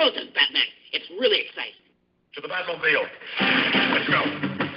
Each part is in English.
cruising, Batman. It's really exciting. To the Batmobile. Let's go.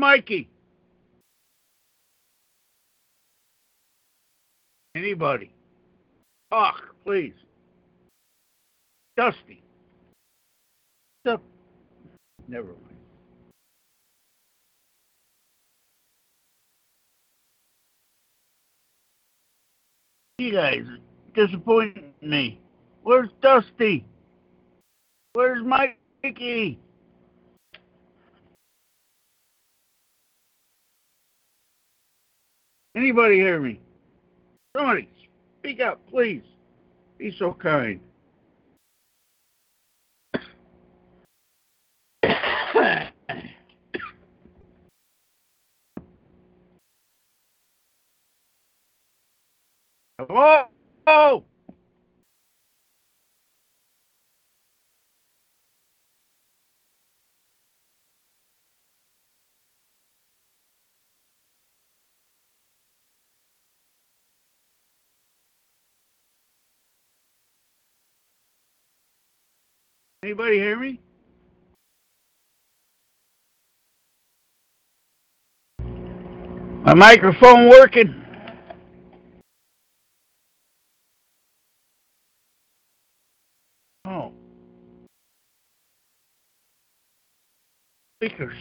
Mikey? Anybody? Talk, please. Dusty. Never mind. You guys disappointing me. Where's Dusty? Where's Mikey? Anybody hear me? Somebody, speak up, please. Be so kind. Hello? Anybody hear me? My microphone working? Oh. Speakers.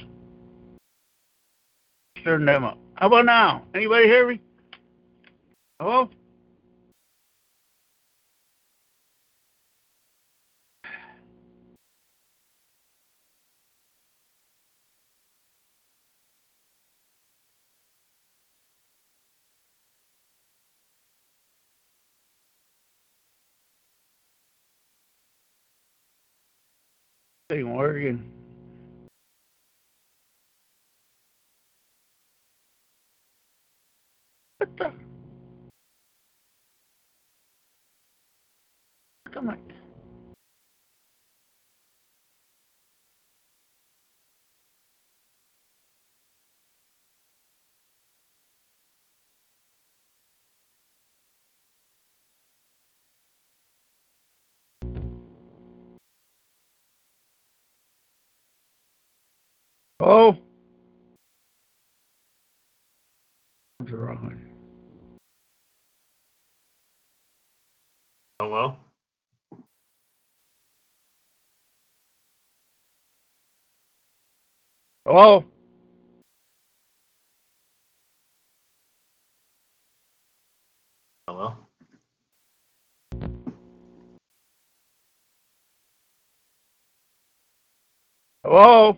Turn them up. How about now? Anybody hear me? Hello? Ain't Oh. What's wrong? Hello? Oh. Hello? Hello? Hello?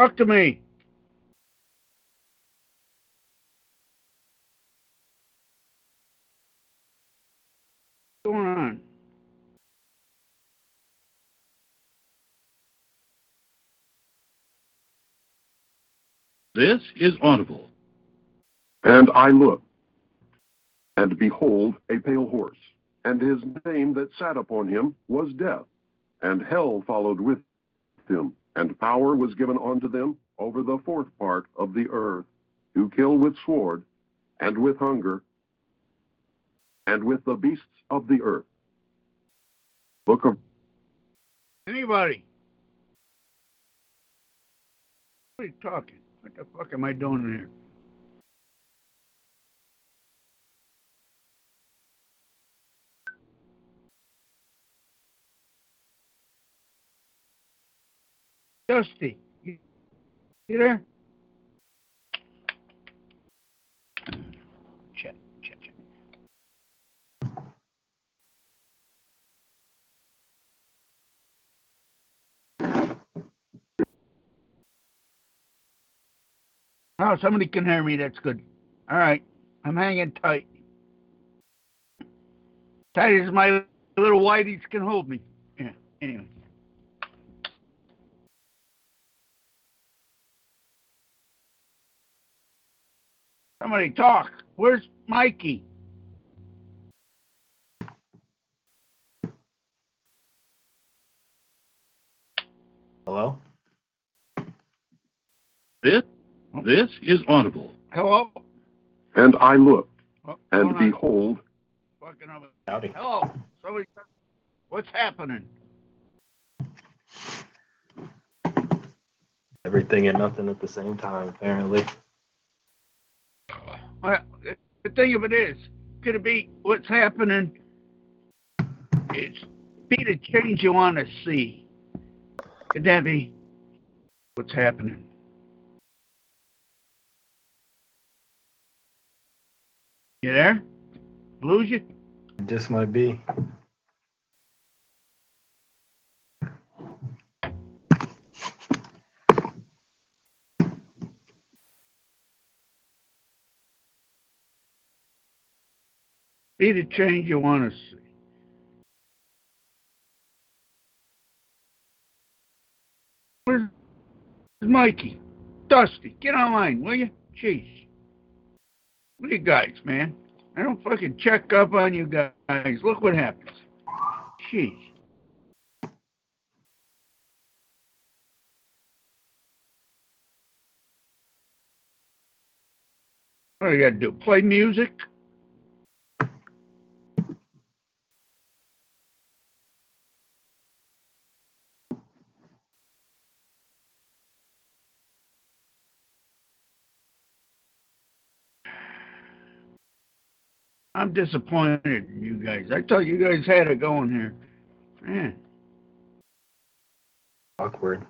Talk to me. What's going on? This is Audible. And I looked, and behold, a pale horse, and his name that sat upon him was Death, and hell followed with him, and power was given unto them over the fourth part of the earth, to kill with sword, and with hunger, and with the beasts of the earth. Book of Anybody? What are you talking? What the fuck am I doing here? Dusty, you, you there? Check, check, check. Oh, somebody can hear me. That's good. All right. I'm hanging tight. Tight as my little whiteys can hold me. Yeah. Anyway. Somebody talk. Where's Mikey? Hello? This, oh. this is Audible. Hello? and I looked, Oh, and behold, Fucking over. Howdy. Hello. Somebody. What's happening? Everything and nothing at the same time, apparently. Well, the thing of it is, could it be what's happening? It's be the change you want to see. Could that be what's happening? You there? Lose you? Might be. Be the change you want to see. Where's Mikey? Dusty, get online, will you? Jeez. What are you guys, man? I don't fucking check up on you guys. Look what happens. Jeez. What do you gotta do? Play music? I'm disappointed in you guys. I thought you guys had it going here. Man, Awkward.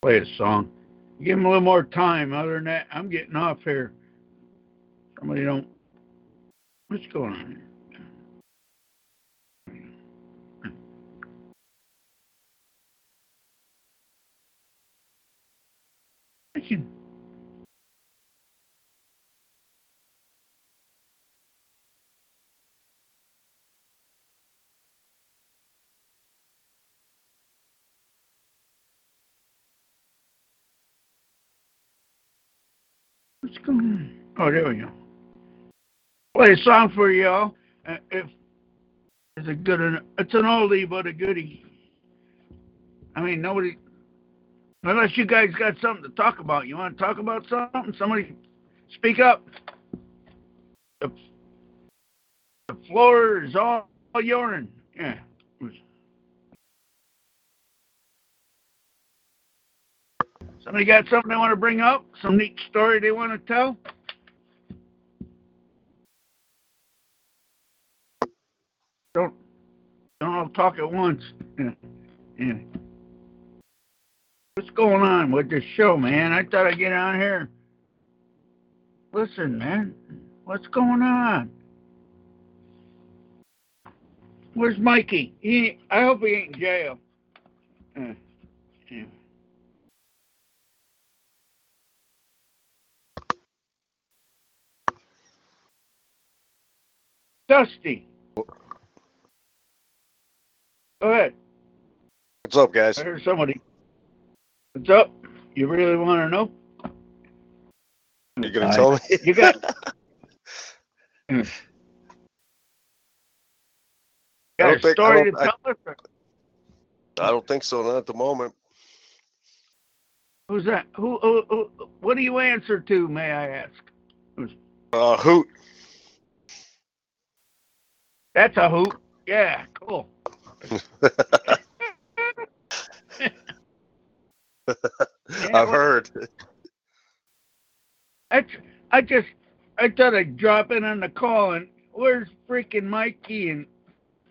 play a song. Give him a little more time. Other than that, I'm getting off here. Somebody don't. What's going on here? Can. What's going on? Oh, there we go. Play a song for y'all. Uh, if it's a good, it's an oldie but a goodie. I mean, nobody, Unless you guys got something to talk about. You want to talk about something? Somebody speak up. The, the floor is all, all. Yeah. Somebody got something they want to bring up? Some neat story they want to tell? Don't don't all talk at once. Yeah. yeah. What's going on with this show, man? I thought I'd get on here. Listen, man. What's going on? Where's Mikey? He, I hope he ain't in jail. Uh, yeah. Dusty. Go ahead. What's up, guys? I heard somebody. What's up? You really want to know? You're gonna Hi. tell me? You got. I Got a think- story to I- tell us? or- I don't think so. Not at the moment. Who's that? Who, who, who? What do you answer to? May I ask? Uh, hoot. That's a hoot. Yeah, cool. Yeah, I've heard. That's, I just, I thought I'd drop in on the call and where's freaking Mikey and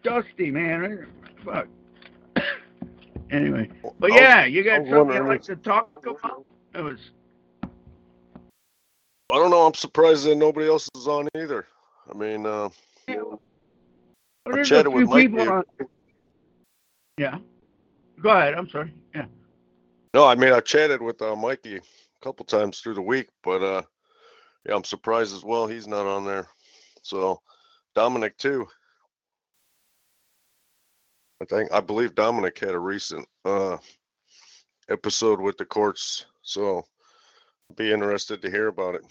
Dusty, man? Fuck. anyway, but I yeah, you got I something you'd like to talk about? It was, I don't know. I'm surprised that nobody else is on either. I mean, uh, well, I chatted with Mike people on. Yeah. Go ahead. I'm sorry. Yeah. No, I mean, I chatted with uh, Mikey a couple times through the week, but uh, yeah, I'm surprised as well. He's not on there. So Dominic too. I think I believe Dominic had a recent uh episode with the courts, so be interested to hear about it.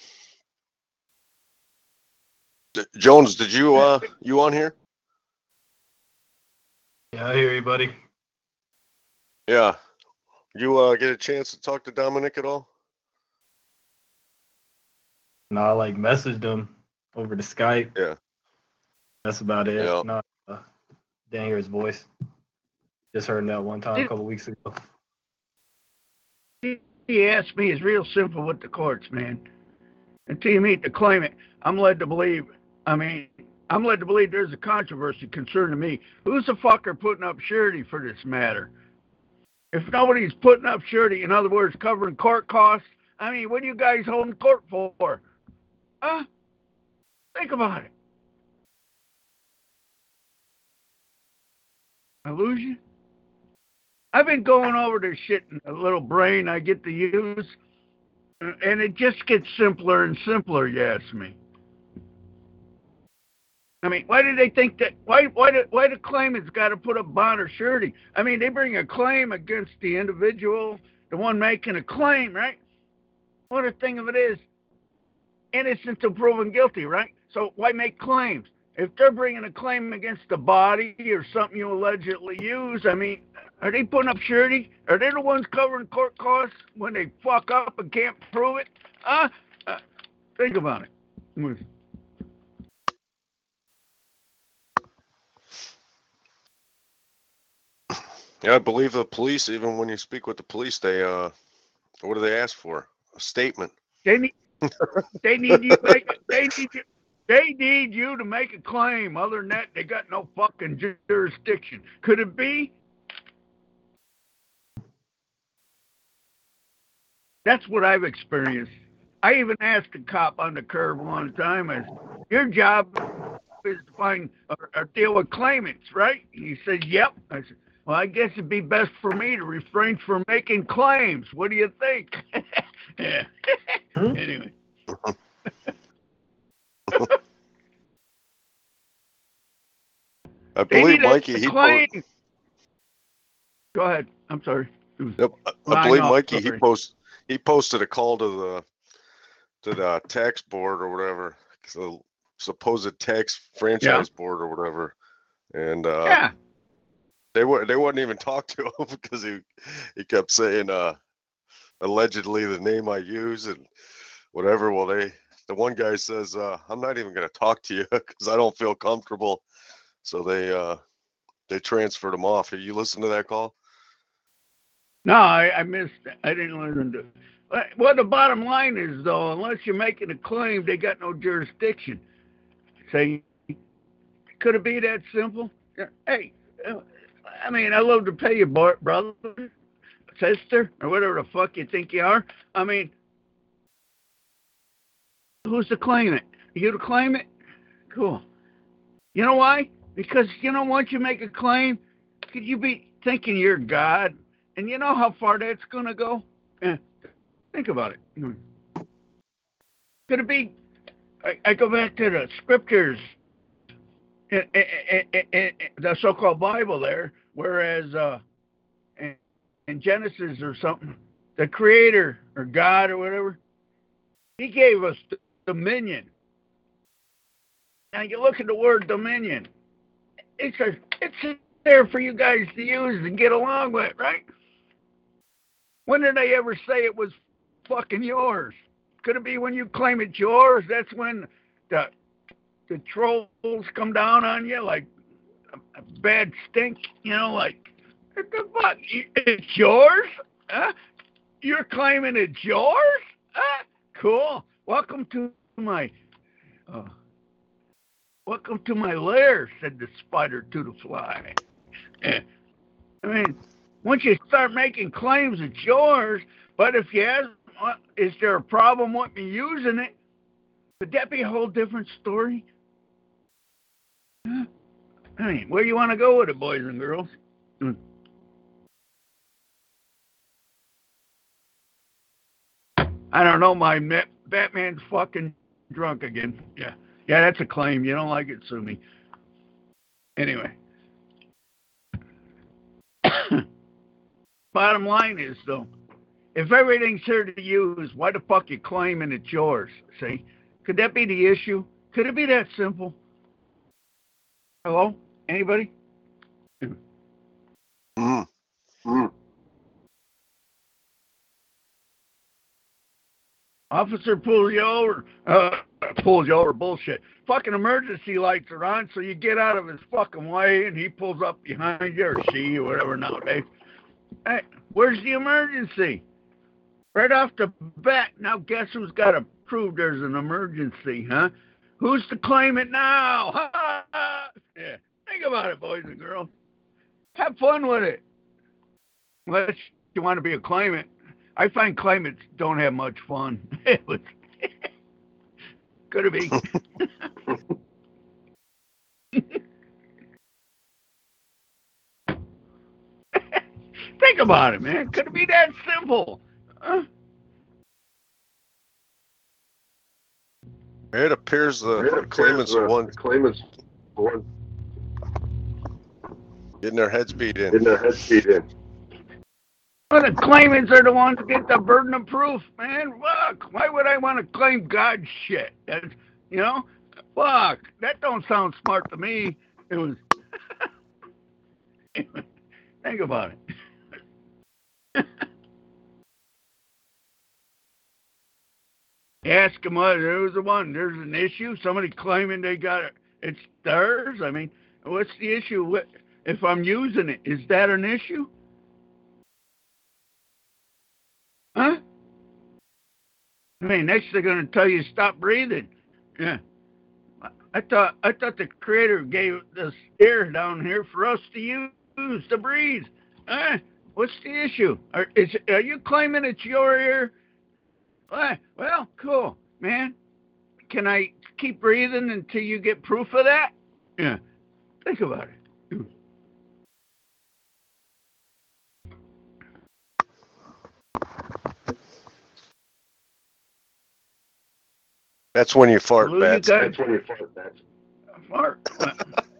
D- Jones, did you uh you on here? Yeah, I hear you, buddy. Yeah. You uh get a chance to talk to Dominic at all? No, I like messaged him over to Skype. Yeah. That's about it. Yeah. No, uh, didn't hear his voice. Just heard that one time a couple weeks ago. He asked me is real simple with the courts, man. Until you meet the claimant, I'm led to believe. I mean, I'm led to believe there's a controversy concerning me. Who's the fucker putting up surety for this matter? If nobody's putting up surety, in other words, covering court costs, I mean, what are you guys holding court for? Huh? Think about it. I lose you? I've been going over this shit in a little brain I get to use, and it just gets simpler and simpler. You ask me. I mean, why do they think that? Why why do why the claimant's got to put up bond or surety? I mean, they bring a claim against the individual, the one making a claim, right? Well, the thing of it is, innocent till proven guilty, right? So why make claims? If they're bringing a claim against the body or something you allegedly use, I mean, are they putting up surety? Are they the ones covering court costs when they fuck up and can't prove it? Huh? Uh, think about it. Yeah, I believe the police, even when you speak with the police, they uh what do they ask for? A statement. They need, they need you to make, they need you, they need you to make a claim. Other than that, they got no fucking jurisdiction. Could it be? That's what I've experienced. I even asked a cop on the curb one time, "Is your job is to find or, or deal with claimants, right?" He said, "Yep." I said, "Well, I guess it'd be best for me to refrain from making claims. What do you think?" yeah. Hmm? anyway. I believe need Mikey he po- Go ahead. I'm sorry. Yep, I- I believe up, Mikey he sorry. post he posted a call to the to the tax board or whatever, the supposed tax franchise board or whatever, and uh, yeah. They were they wouldn't even talk to him because he he kept saying uh allegedly the name I use and whatever. Well, they the one guy says uh, I'm not even going to talk to you because I don't feel comfortable. So they uh, they transferred him off. Have you listened to that call? No, I, I missed. it. I didn't listen to. But- Well, the bottom line is though, unless you're making a claim, they got no jurisdiction. Say, could it be that simple? Hey, uh, I mean, I love to pay you, brother, sister, or whatever the fuck you think you are. I mean, who's to claim it? You to claim it? Cool. You know why? Because you know, once you make a claim, could you be thinking you're God? And you know how far that's to go? Eh, think about it. Hmm. Could it be? I, I go back to the scriptures, in, in, in the so-called Bible there, whereas uh, in, in Genesis or something, the Creator or God or whatever, He gave us dominion. Now you look at the word dominion. It's a, it's there for you guys to use and get along with, right? When did they ever say it was fucking yours? Could it be when you claim it's yours? That's when the the trolls come down on you like a, a bad stink, you know, like what the fuck? It's yours? Huh? You're claiming it's yours? Huh? Cool. Welcome to my uh, welcome to my lair, said the spider to the fly. Eh. I mean, once you start making claims, it's yours. But if you ask, uh, is there a problem with me using it? Would that be a whole different story? Huh? Mean, where you want to go with it, boys and girls? I don't know. My Batman's fucking drunk again. Yeah, yeah, that's a claim. You don't like it, sue me. Anyway. Bottom line is though, if everything's here to use, why the fuck you claiming it's yours? See, could that be the issue? Could it be that simple? Hello, anybody? Mm. Officer pulls you over. Uh, pulls you over. Bullshit. Fucking emergency lights are on, so you get out of his fucking way, and he pulls up behind you or she or whatever nowadays. Hey, where's the emergency? Right off the bat. Now guess who's got to prove there's an emergency, huh? Who's to claim it now? Ha, ha, ha. yeah. Think about it, boys and girls. Have fun with it. Unless you want to be a claimant. I find claimants don't have much fun. It was could it be? Think about it, man. Could it be that simple? Huh? It appears the claimants are one Claimants one getting their heads beat in. in their heads beat in. Well, the claimants are the ones that get the burden of proof, man. Fuck. Why would I want to claim God's shit? That's, you know? Fuck. That don't sound smart to me. It was. Think about it. Ask them what who's the one. There's an issue. Somebody claiming they got it. It's theirs. I mean, what's the issue? What if I'm using it? Is that an issue? Huh? I mean, next they're going to tell you stop breathing. Yeah. I- thought I thought the Creator gave this air down here for us to use to breathe. Huh? What's the issue? Are, is, are you claiming it's your ear? Well, cool, man. Can I keep breathing until you get proof of that? Yeah. Think about it. That's when you fart, Well, bats. got- That's when you fart that. Fart.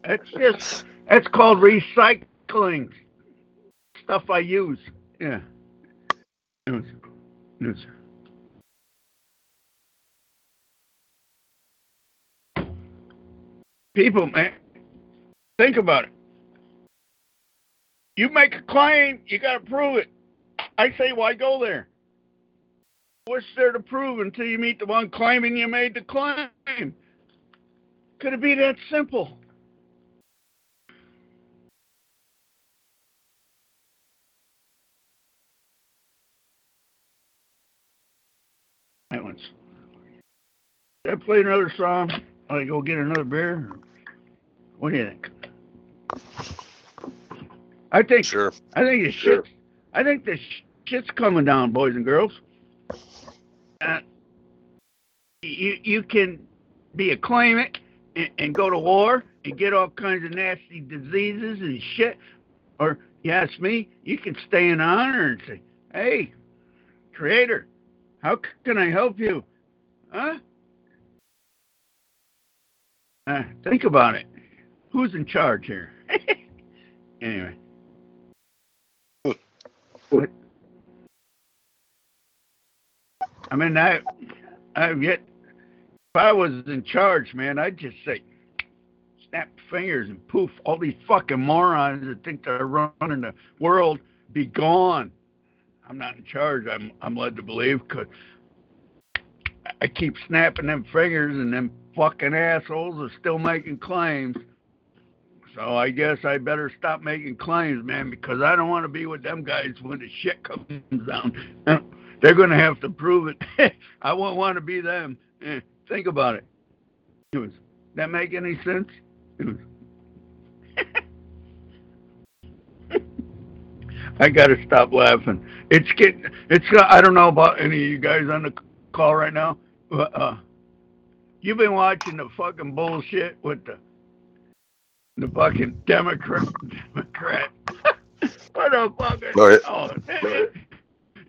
That's just that's called recycling. Stuff I use. Yeah. Yes. Yes. People, man, think about it. You make a claim, you got to prove it. I say, why go there? What's there to prove until you meet the one claiming you made the claim? Could it be that simple? One's. Should I play another song? Oh, I go get another beer? What do you think? I think Sure. I think it's Sure. shit. I think the sh- shit's coming down, boys and girls. You you can be a claimant and, and go to war and get all kinds of nasty diseases and shit, or you ask me, you can stay in honor and say, "Hey, Creator, how can I help you?" Huh? Uh, think about it. Who's in charge here? anyway. I mean, I, I've yet, if I was in charge, man, I'd just say, snap fingers and poof, all these fucking morons that think they're running the world be gone. I'm not in charge. I'm, I'm led to believe because I keep snapping them fingers and them fucking assholes are still making claims. So I guess I better stop making claims, man, because I don't want to be with them guys when the shit comes down. They're going to have to prove it. I won't want to be them. Eh, think about it. Was, that make any sense? I got to stop laughing. It's getting, it's, I don't know about any of you guys on the call right now, but, uh, you've been watching the fucking bullshit with the, the fucking Democrat, Democrat. what a fucking, Oh,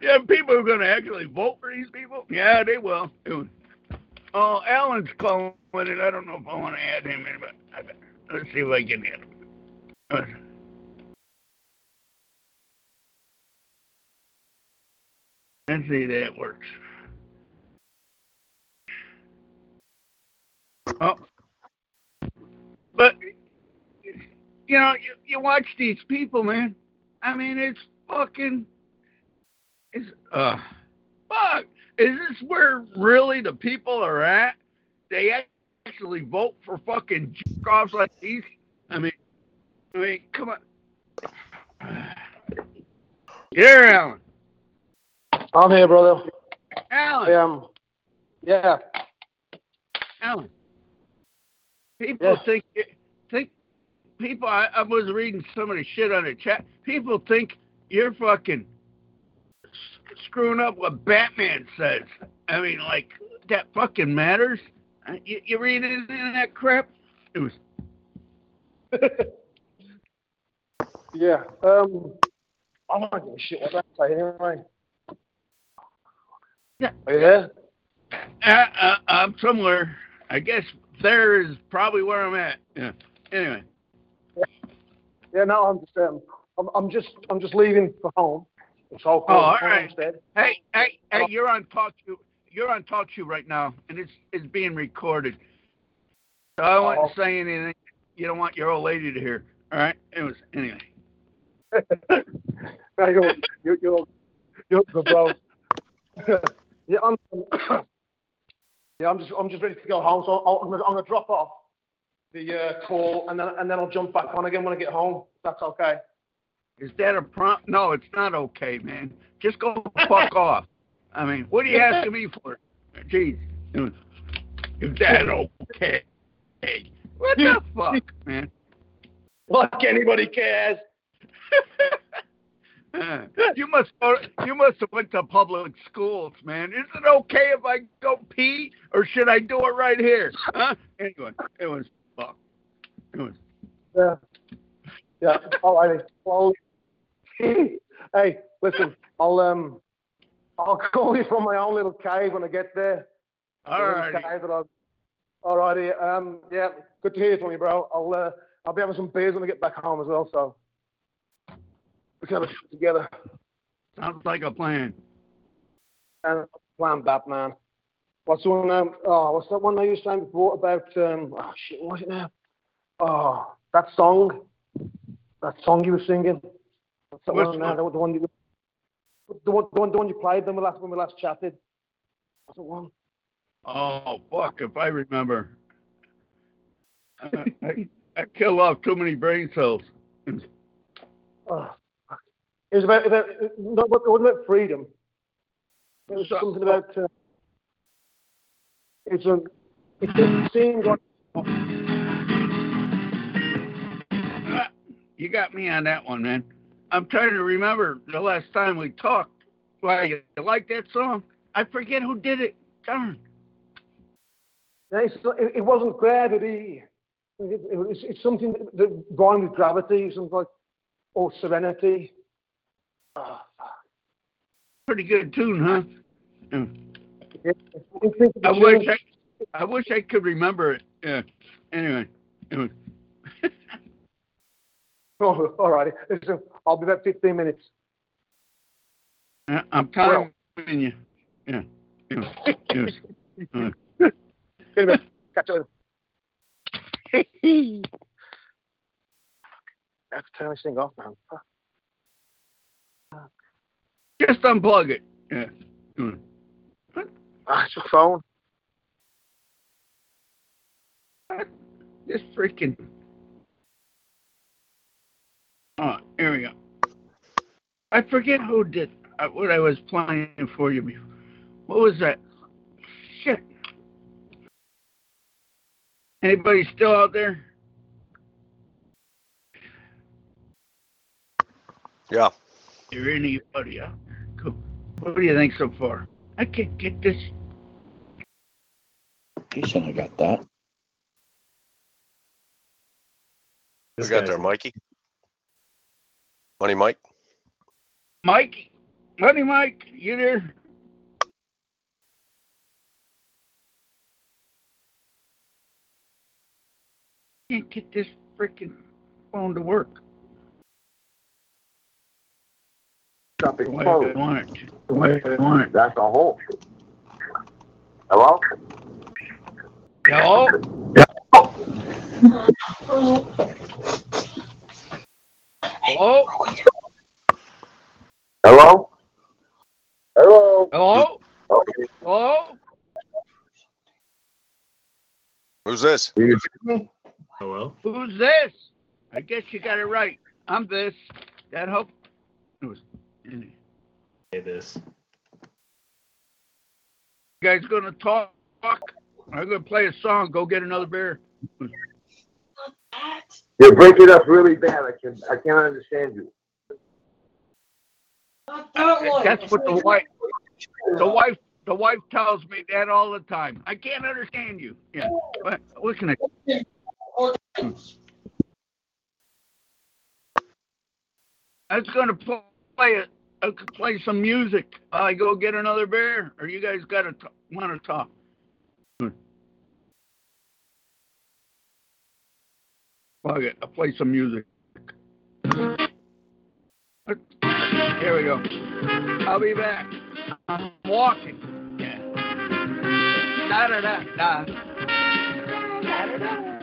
yeah. people are going to actually vote for these people? Yeah, they will. Was- Oh, Alan's calling with it. I don't know if I want to add him in, but let's see if I can add him. Let's see if that works. Oh. But, you know, you, you watch these people, man. I mean, it's fucking is uh fuck is this where really the people are at? They actually vote for fucking jerk-offs like these? I mean i mean come on. Here alan. I'm here, brother. alan. Um, yeah, alan. People Yes. think think people I, I was reading some of the shit on the chat. People think you're fucking screwing up what Batman says. I mean, like that fucking matters. Uh, You, you read into that crap? It was yeah. Um, I'm not giving a shit what that say anyway. Yeah. You there? uh, uh, I'm somewhere. I guess there is probably where I'm at. Yeah. Anyway, Yeah, no, I'm just um, I'm, I'm just I'm just leaving for home. It's all Oh, all called. Homestead. hey, hey, hey, you're on talk to you're on talk to right now, and it's it's being recorded. So I won't Oh. say anything. You don't want your old lady to hear. All right. It was anyway. No, you're you're you're, you're good, bro. yeah, I'm. yeah, I'm just I'm just ready to go home. So I'll, I'm gonna I'm gonna drop off the uh, call and then and then I'll jump back on again when I get home. That's okay. Is that a prompt? No, it's not okay, man. Just go fuck off. I mean, what are you asking me for? Jeez. Is that okay? What the fuck, man? Like anybody cares. You must go, you must have went to public schools, man. Is it okay if I go pee, or should I do it right here? Huh? Anyway, it was fuck. It was. Yeah. Yeah. All righty. Well, hey, listen, I'll um, I'll call you from my own little cave when I get there. All The little right. cave that I've- All righty. Um, yeah, good to hear from you, bro. I'll uh, I'll be having some beers when I get back home as well, so we can have a together Sounds like a plan. and plan Batman. What's the one? Um, oh, what's that one I used to saying before about? Um, oh shit, what was it now? Oh, that song. That song you were singing. What's that Which one now? one? The, the one you, the one, the one, the one you played we last when we last chatted. Was it one? Oh, fuck, if I remember. I, I, I kill off too many brain cells. Oh, fuck. it was about, about not, it wasn't about freedom. It was So- something about. Uh, it's a. It, seemed like You got me on that one, man. I'm trying to remember the last time we talked. Why, you like that song? I forget who did it. Darn. it, wasn't gravity. It, it's something that, that with gravity, something like or serenity. Oh. Pretty good tune, huh? Yeah. I didn't think of I wish. I, I wish I could remember it. Yeah. Anyway, anyway. Oh, all right. I'll be back 15 minutes. I'm timing you. Yeah. yeah. yeah. See you in a bit. Catch you later. I have to turn this thing off now. Just unplug it. Yeah. Mm. Ah, it's your phone. This freaking. Oh, here we go. I forget who did uh, what I was playing for you. before. What was that? Shit. Anybody still out there? Yeah. There anybody out there? Cool. What do you think so far? I can't get this. You shouldn't have got that. We This got there, Mikey. Money Mike. Mike, Money Mike, you there? Can't get this freaking phone to work the way I want it. The way I want it. That's a hole. Hello? Hello? Hello? Hello? Hello? Hello? Hello? Who's this? Hello? Who's this? I guess you got it right. I'm this. That hope. It was. You Hey, this. You guys gonna talk? I'm gonna play a song. Go get another beer. You're breaking up really bad. I can I can't understand you. That's what the wife. The wife. The wife tells me that all the time. I can't understand you. Yeah. What, what can I? I was gonna pl- play it. I could play some music. I go get another beer, or you guys gotta t- want to talk. Fuck it. I'll play some music. Here we go. I'll be back. I'm walking. Yeah. Da da da da. Da da da.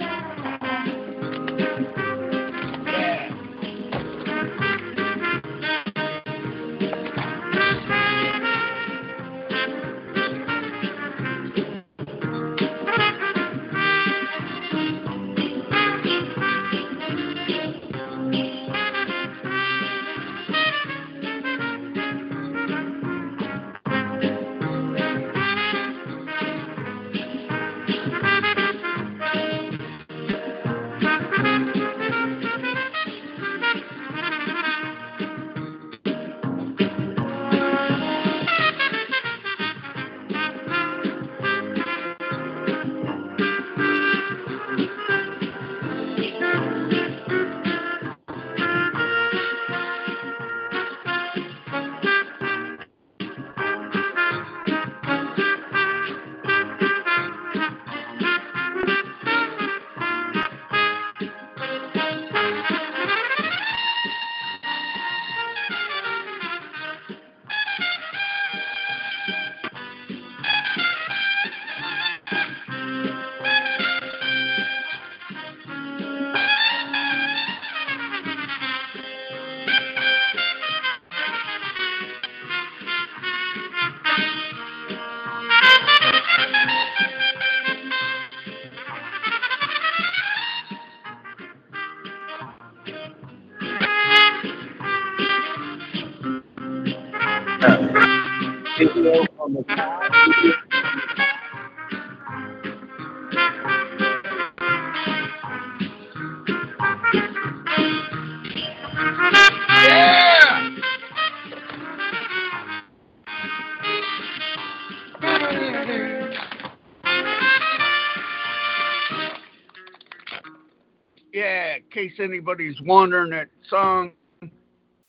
Case anybody's wondering, that song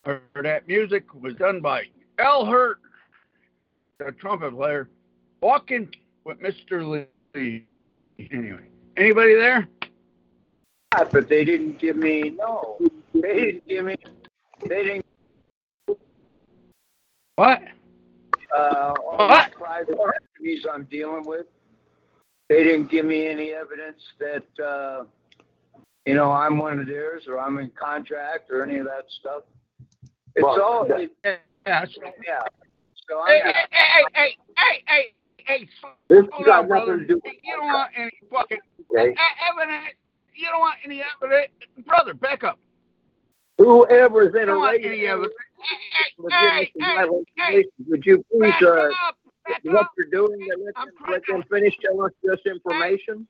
or that music was done by Al Hirt, the trumpet player, walking with Mr. Lee. Anyway, anybody there? But they didn't give me, no, they didn't give me, they didn't, What? uh, all What? the private entities I'm dealing with, they didn't give me any evidence that, uh, you know, I'm one of theirs or I'm in contract or any of that stuff. It's Well, all, that- it, Yeah, so- yeah. So Hey, I'm, hey, hey, hey, hey, hey, hey, This Hold got on, brother. nothing to do with You don't want any fucking okay? evidence. You don't want any evidence. Brother, back up. Whoever's You in a don't want relationship Hey, hey, hey, would you please, back uh, up. What up. you're doing, and let them, let them finish telling us this information?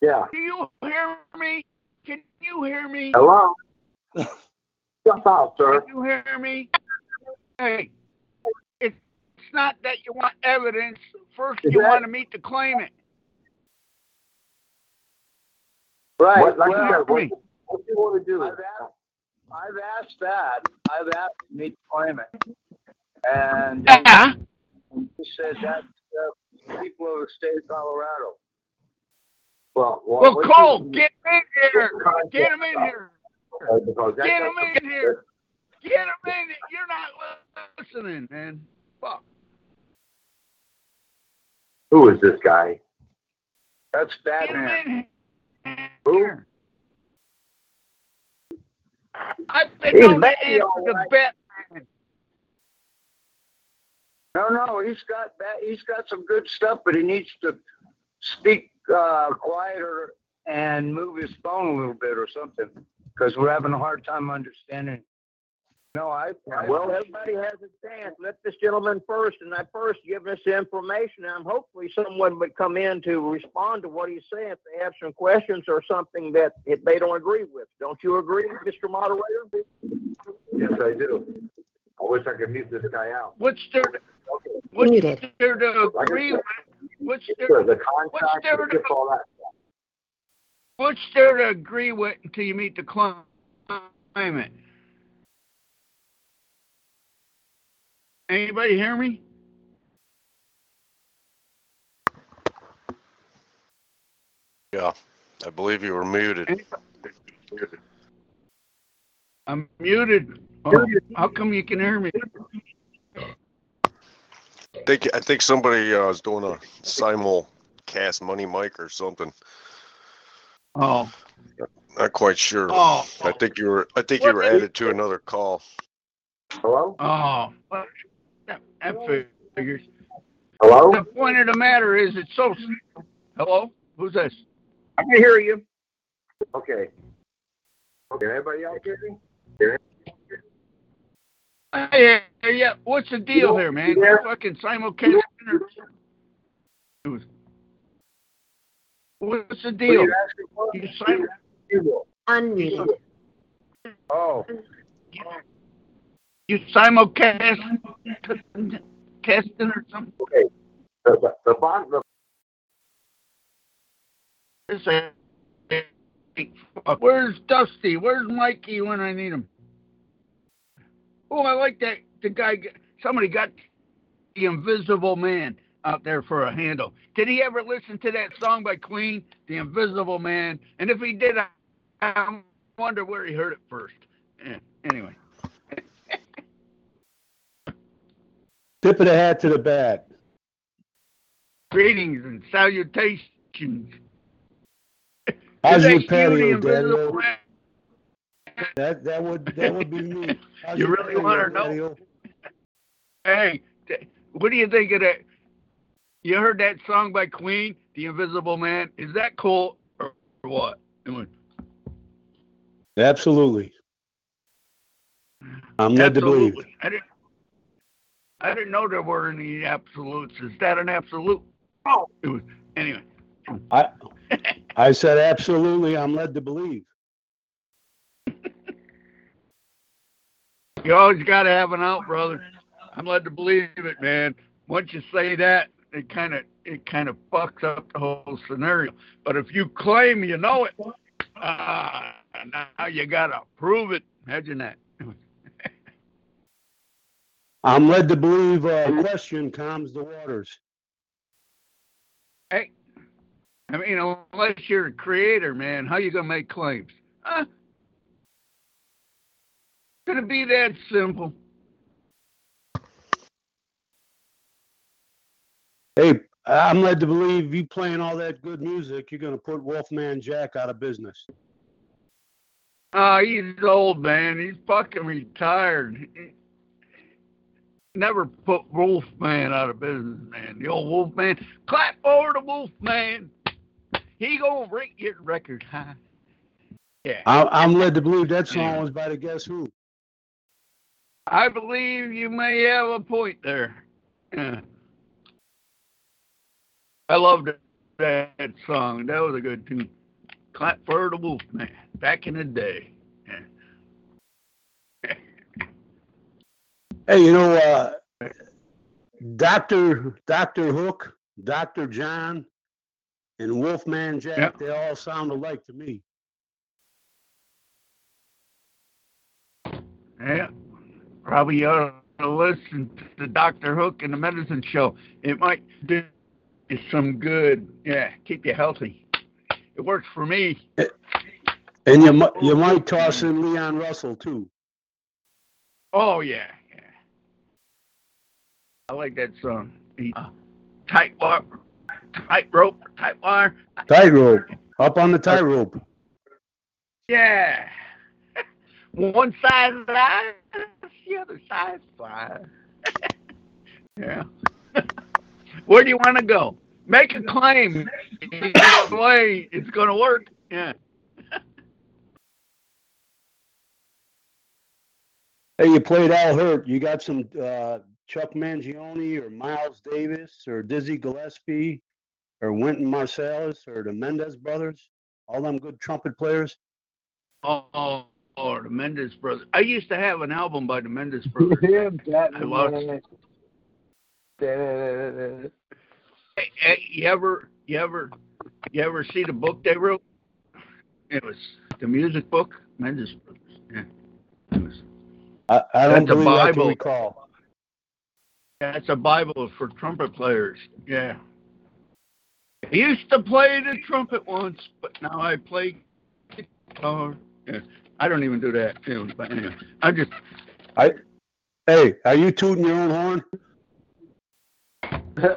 Yeah. Do you hear me? Can you hear me? Hello? Step out, sir. Can you hear me? Hey, it's not that you want evidence. First, Is you that- want to meet the claimant. right, What, like you well, said, what, me. what you wanna do? I've asked, I've asked that, I've asked to meet the claimant. And they Yeah. He said that the people of the state of Colorado. Well, well, Well, Cole, you- get in here. Get him in here. Because that- Get him in here. Get him in. You're not listening, man. Fuck. Who is this guy? That's him Batman. Who? I've been He's Batman, the right. Batman. No, no, he's got that, he's got some good stuff, but he needs to speak, uh, quieter and move his phone a little bit or something. Cause we're having a hard time understanding. No, I, I, Well, everybody has a chance. Let this gentleman first, and that first give us the information, and hopefully someone would come in to respond to what he's saying if they have some questions or something that if they don't agree with. Don't you agree, Mr. Moderator? Yes, I do. I wish I could mute this guy out. What's there, what's Muted. there to agree with? What's Sure, there, the contract, there the to- gift, all that. what's there to agree with until you meet the claimant? Anybody hear me? Yeah, I believe you were muted. I'm muted. Oh, how come you can hear me? I think, I think somebody, uh, is doing a simulcast money mic or something. Oh, Not quite sure. oh, I think you were, I think you were added to another call. Hello? oh. Well, That, that figures. Hello? The point of the matter is, it's so. Hello, who's this? I can hear you. Okay. Okay, everybody out hear me? Hey, hey, yeah. What's the deal here, man? Yeah. You fucking simulcast. What's the deal? you asking for? You sim- Unmuted. Oh, you simulcast casting or something? The, the, the bond, the, This. Where's Dusty? Where's Mikey when I need him? Oh, I like that. The guy, somebody got the Invisible Man out there for a handle. Did he ever listen to that song by Queen, The Invisible Man? And if he did, I, I wonder where he heard it first. Yeah, anyway. Tip of the hat to the bat. Greetings and salutations. How's your patio? Man? That that would that would be me. How's You really wanna know? Daddy-o? Hey, what do you think of that? You heard that song by Queen, The Invisible Man? Is that cool or, or what? Absolutely. I'm led to believe. I didn't, I didn't know there were any absolutes. Is that an absolute? Oh. It was, anyway. I I said, absolutely, I'm led to believe. You always got to have an out, brother. I'm led to believe it, man. Once you say that, it kind of it kind of fucks up the whole scenario. But if you claim you know it, ah, now you gotta prove it. Imagine that. I'm led to believe a question calms the waters. Hey, I mean, unless you're a creator, man, how you gonna make claims? Huh? Could it be that simple? Hey, I'm led to believe you playing all that good music, you're gonna put Wolfman Jack out of business. Ah, he's old, man. He's fucking retired. He- Never put Wolfman out of business, man. The old Wolfman. Clap for the Wolfman. He gonna break your record high. Yeah. I, I'm led to believe that song was by the Guess Who. I believe you may have a point there. Yeah. I loved that, that song. That was a good tune. Clap for the Wolfman back in the day. Yeah. Hey, you know, uh, Doctor Doctor Hook, Doctor John, and Wolfman Jack, Yeah. they all sound alike to me. Yeah. Probably ought to listen to Dr. Hook and the Medicine Show. It might do you some good. Yeah, keep you healthy. It works for me. And you might you might toss in Leon Russell too. Oh yeah, yeah. I like that song. Uh, tight wire, tight rope, tight wire. Tightrope, up on the tightrope. Yeah. One side rise, the other side fly. yeah. Where do you want to go? Make a claim. Either way, it's going to work. Yeah. Hey, you played Al Hirt. You got some uh, Chuck Mangione or Miles Davis or Dizzy Gillespie or Wynton Marsalis or the Mendez brothers. All them good trumpet players. Oh, oh, oh, the Mendes brothers. I used to have an album by the Mendes brothers. that I lost- Hey, hey, you ever, you ever, you ever see the book they wrote? It was the music book, Mendes brothers. Yeah. It was, I, I don't That's a believe I Bible. recall. that's a Bible for trumpet players. Yeah. I used to play the trumpet once, but now I play guitar. Yeah. I don't even do that. Know, but anyway, I just I. Hey, are you tooting your own horn?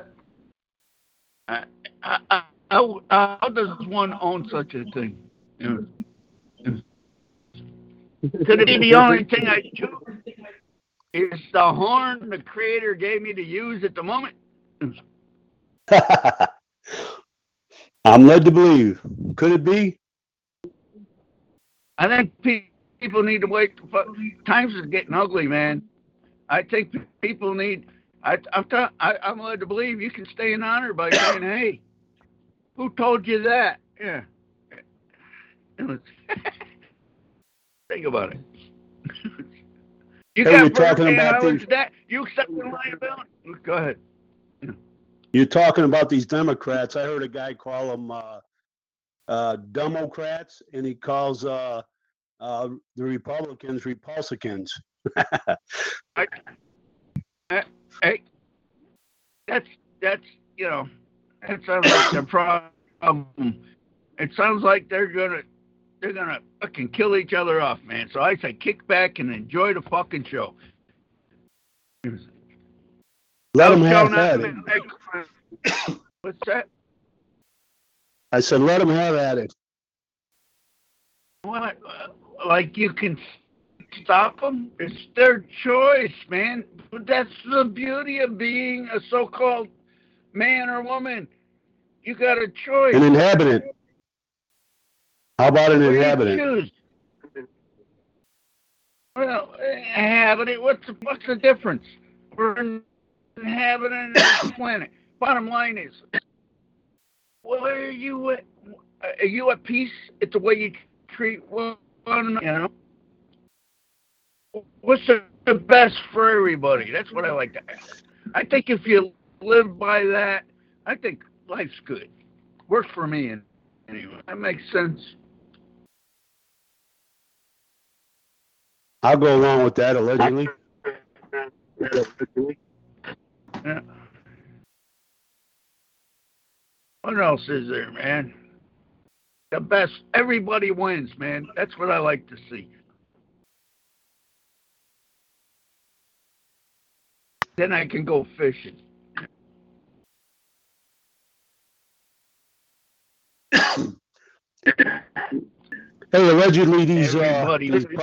I, I, I, how does one own such a thing? You know, Could it be the only thing I choose? Is the horn the creator gave me to use at the moment? I'm led to believe. Could it be? I think people need to wait. Times is getting ugly, man. I think people need. I, I'm t- I, I'm led to believe you can stay in honor by saying, "Hey, who told you that?" Yeah. Think about it. you Hey, got you're talking about knowledge the- that. You accept the liability. Go ahead. You're talking about these Democrats. I heard a guy call them uh, uh, Democrats, and he calls uh, uh, the Republicans Repulsicans. Hey, that's that's you know that sounds like the problem. It sounds like they're gonna they're gonna fucking kill each other off, man. So I say kick back and enjoy the fucking show. Let them have show, at it. What's that? I said, let them have at it. What? Like you can stop them? It's their choice, man. But that's the beauty of being a so-called man or woman. You got a choice. An inhabitant. How about an What inhabitant? choose? Well, inhabitant. What's the, what's the difference? We're inhabitant of this planet. Bottom line is, well, are you at, are you at peace at the way you treat one, you know? What's the, the best for everybody? That's what I like to ask. I think if you live by that, I think life's good. Works for me, and anyway, that makes sense. I'll go along with that allegedly. Yeah. What else is there, man? The best. Everybody wins, man. That's what I like to see. Then I can go fishing. Hey, allegedly these uh Everybody these, was-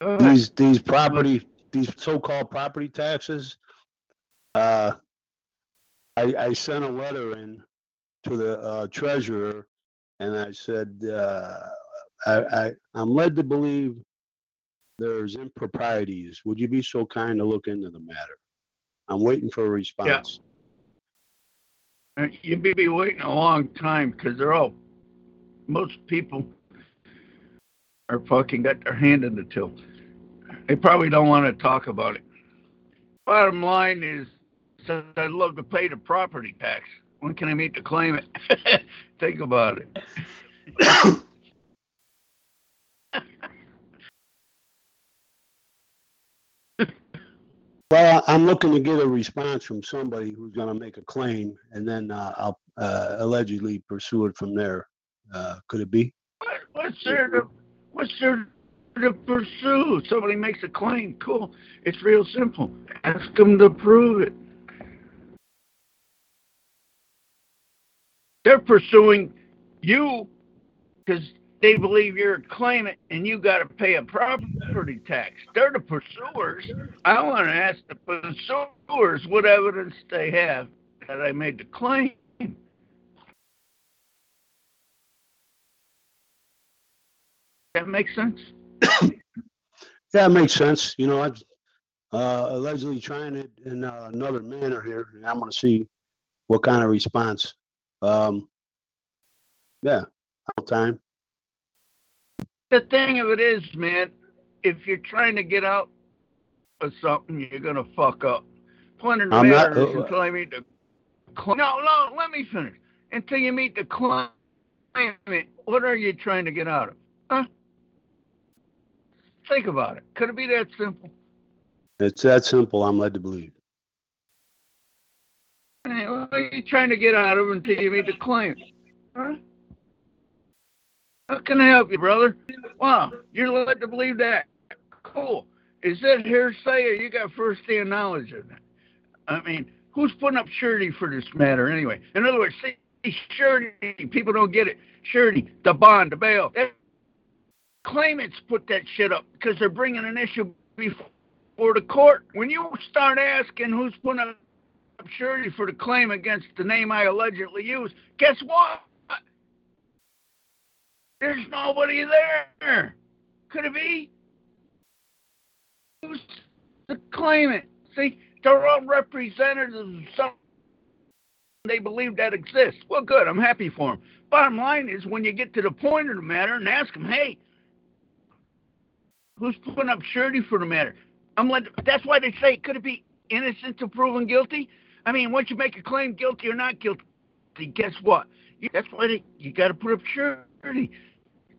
pro- these these property these so-called property taxes. Uh, I I sent a letter in to the uh, treasurer, and I said uh, I, I I'm led to believe there's improprieties. Would you be so kind to look into the matter? I'm waiting for a response. You'd be be waiting a long time because they're all, most people are fucking got their hand in the till. They probably don't want to talk about it. Bottom line is, says I'd love to pay the property tax. When can I meet to claim it? Think about it. Well, I'm looking to get a response from somebody who's gonna make a claim, and then uh, I'll uh, allegedly pursue it from there. Uh, could it be? What, what's there to, what's there to pursue? Somebody makes a claim. Cool. It's real simple. Ask them to prove it. They're pursuing you because they believe you're a claimant and you got to pay a property tax. They're the pursuers. I want to ask the pursuers what evidence they have that I made the claim. That makes sense? It makes sense. You know, I've uh, allegedly trying it in uh, another manner here, and I'm gonna see what kind of response. Um, yeah, all time. The thing of it is, man, if you're trying to get out of something, you're gonna fuck up. Point of the I'm not- matter uh, until I meet the cl- no, no, let me finish. Until you meet the claimant, what are you trying to get out of? Huh? Think about it. Could it be that simple? It's that simple. I'm led to believe. Hey, What are you trying to get out of until you meet the claimant? Huh? How can I help you, brother? Wow, you're led to believe that. Cool. Is that hearsay or you got first-hand knowledge of that? I mean, who's putting up surety for this matter anyway? In other words, see, surety, people don't get it. Surety, the bond, the bail. Claimants put that shit up because they're bringing an issue before the court. When you start asking who's putting up surety for the claim against the name I allegedly used, guess what? There's nobody there. Could it be? Who's the claimant? See, they're all representatives of some they believe that exists. Well, good. I'm happy for them. Bottom line is, when you get to the point of the matter and ask them, hey, who's putting up surety for the matter? I'm let, That's why they say, could it be innocent to proven guilty? I mean, once you make a claim, guilty or not guilty, guess what? You, that's why they, you got to put up surety.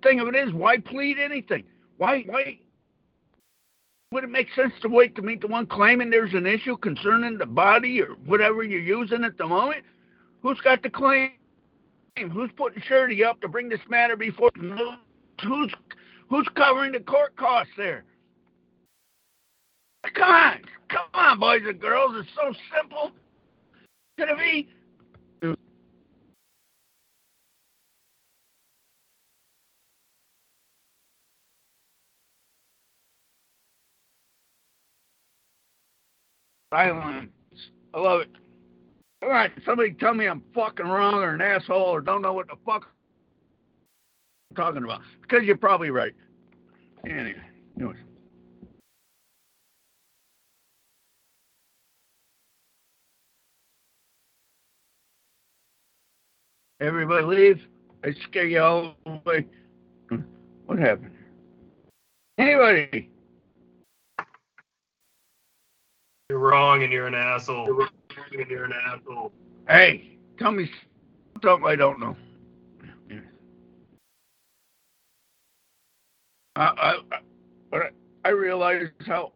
Thing of it is, why plead anything? Why, why? Would it make sense to wait to meet the one claiming there's an issue concerning the body or whatever you're using at the moment? Who's got the claim? Who's putting surety up to bring this matter before? Who's who's covering the court costs there? Come on, come on, boys and girls. It's so simple. Could it be? Silence. I love it. All right, somebody tell me I'm fucking wrong or an asshole or don't know what the fuck I'm talking about. Because you're probably right. Anyway, anyways. Everybody leave? I scare you all away. What happened? Anybody? You're wrong and you're an asshole. You're wrong and you're an asshole. Hey, tell me something I don't know. I, I, I- but I, I realize how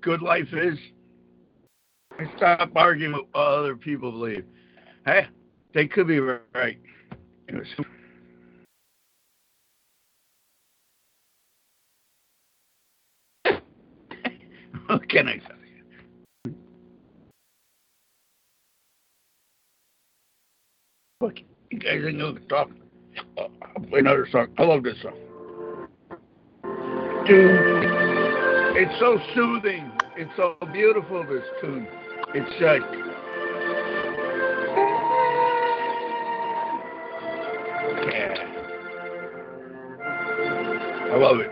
good life is. I stop arguing with what other people believe. Hey, they could be right. What can I say? Look, you guys ain't gonna talk. I'll play another song. I love this song. Dude, it's so soothing. It's so beautiful, this tune. It's uh, I love it.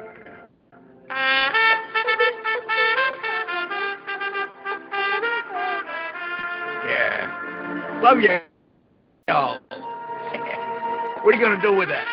Yeah. Love you. y'all. What are you gonna do with that?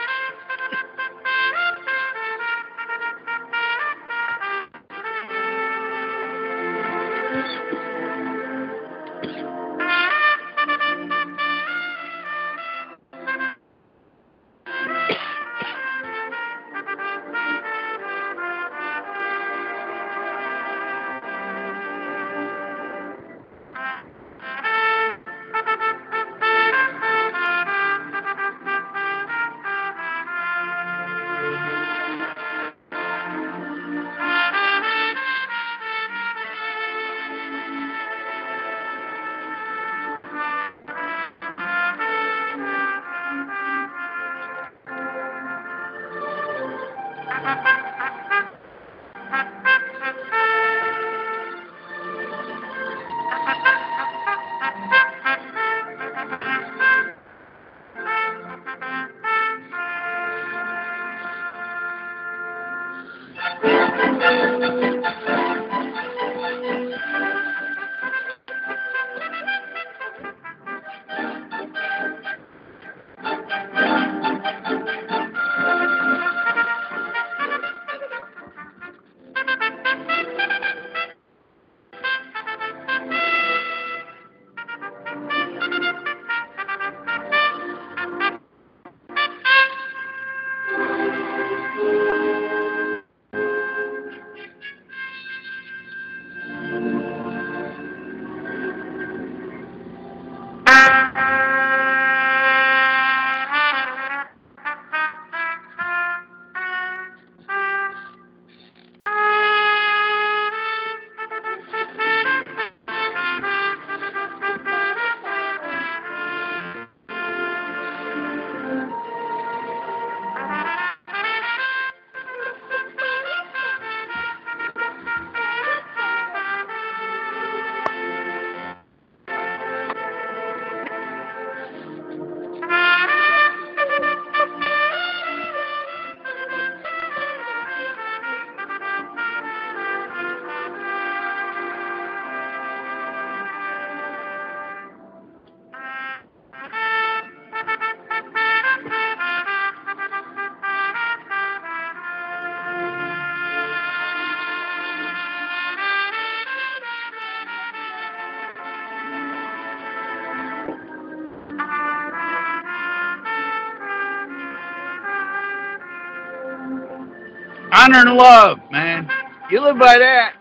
Honor and love, man. You live by that.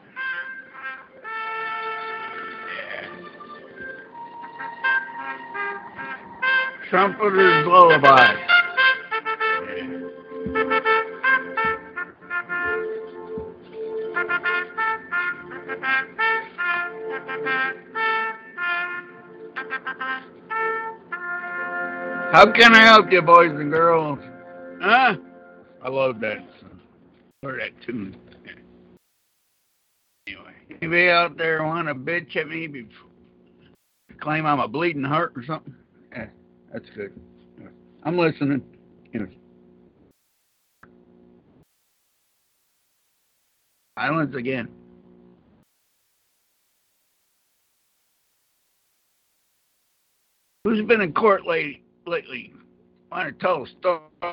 Trumpeter's lullaby. How can I help you, boys and girls? Huh? I love that tune. Anyway, anybody out there want to bitch at me before claim I'm a bleeding heart or something? Yeah, that's good. I'm listening. Anyway. Again. Who Who's been in court lately? Lately, want to tell a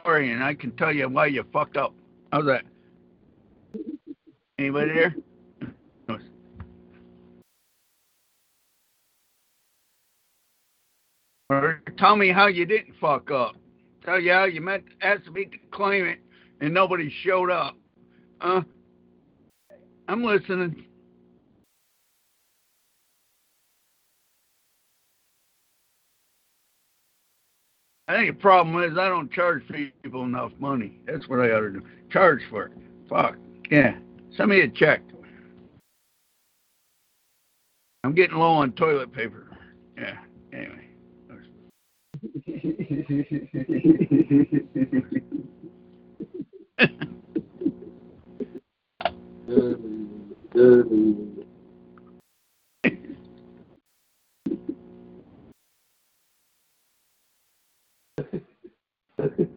story, and I can tell you why you fucked up. How's that? Anybody there? Tell me how you didn't fuck up. Tell you how you meant to ask me to claim it and nobody showed up. Uh, I'm listening. I think the problem is I don't charge people enough money. That's what I ought to do. Charge for it. Fuck. Yeah. Send me a check. I'm getting low on toilet paper. Yeah. Anyway.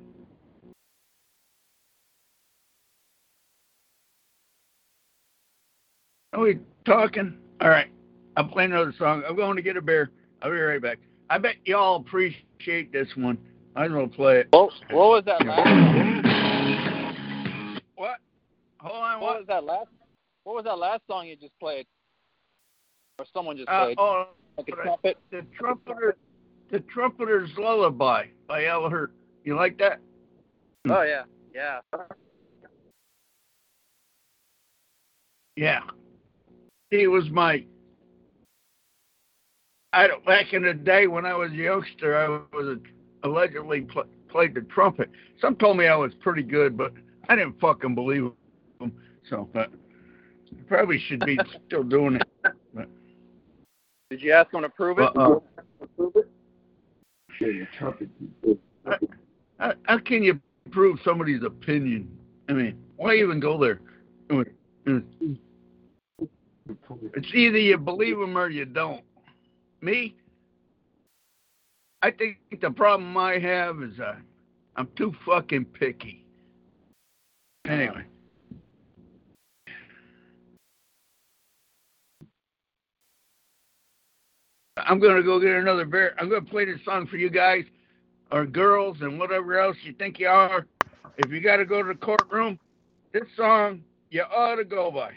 Are we talking? All right. I'll play another song. I'm going to get a beer. I'll be right back. I bet y'all appreciate this one. I'm gonna play it. What, what was that last? What? Hold on. What What? was that last? What was that last song you just played? Or someone just Uh, played? oh, like a trumpet. the trumpeter, the trumpeter's lullaby by Al Hirt. You like that? Oh yeah, yeah. Yeah. He was my. I don't, back in the day when I was a youngster, I was a, allegedly pl- played the trumpet. Some told me I was pretty good, but I didn't fucking believe them. So, but probably should be still doing it. But, Did you ask him to prove it? uh, how, how can you prove somebody's opinion? I mean, why even go there? It's either you believe them or you don't. Me, I think the problem I have is uh, I'm too fucking picky. Anyway. I'm gonna go get another beer. I'm gonna play this song for you guys, or girls, and whatever else you think you are. If you gotta go to the courtroom, this song you ought to go by.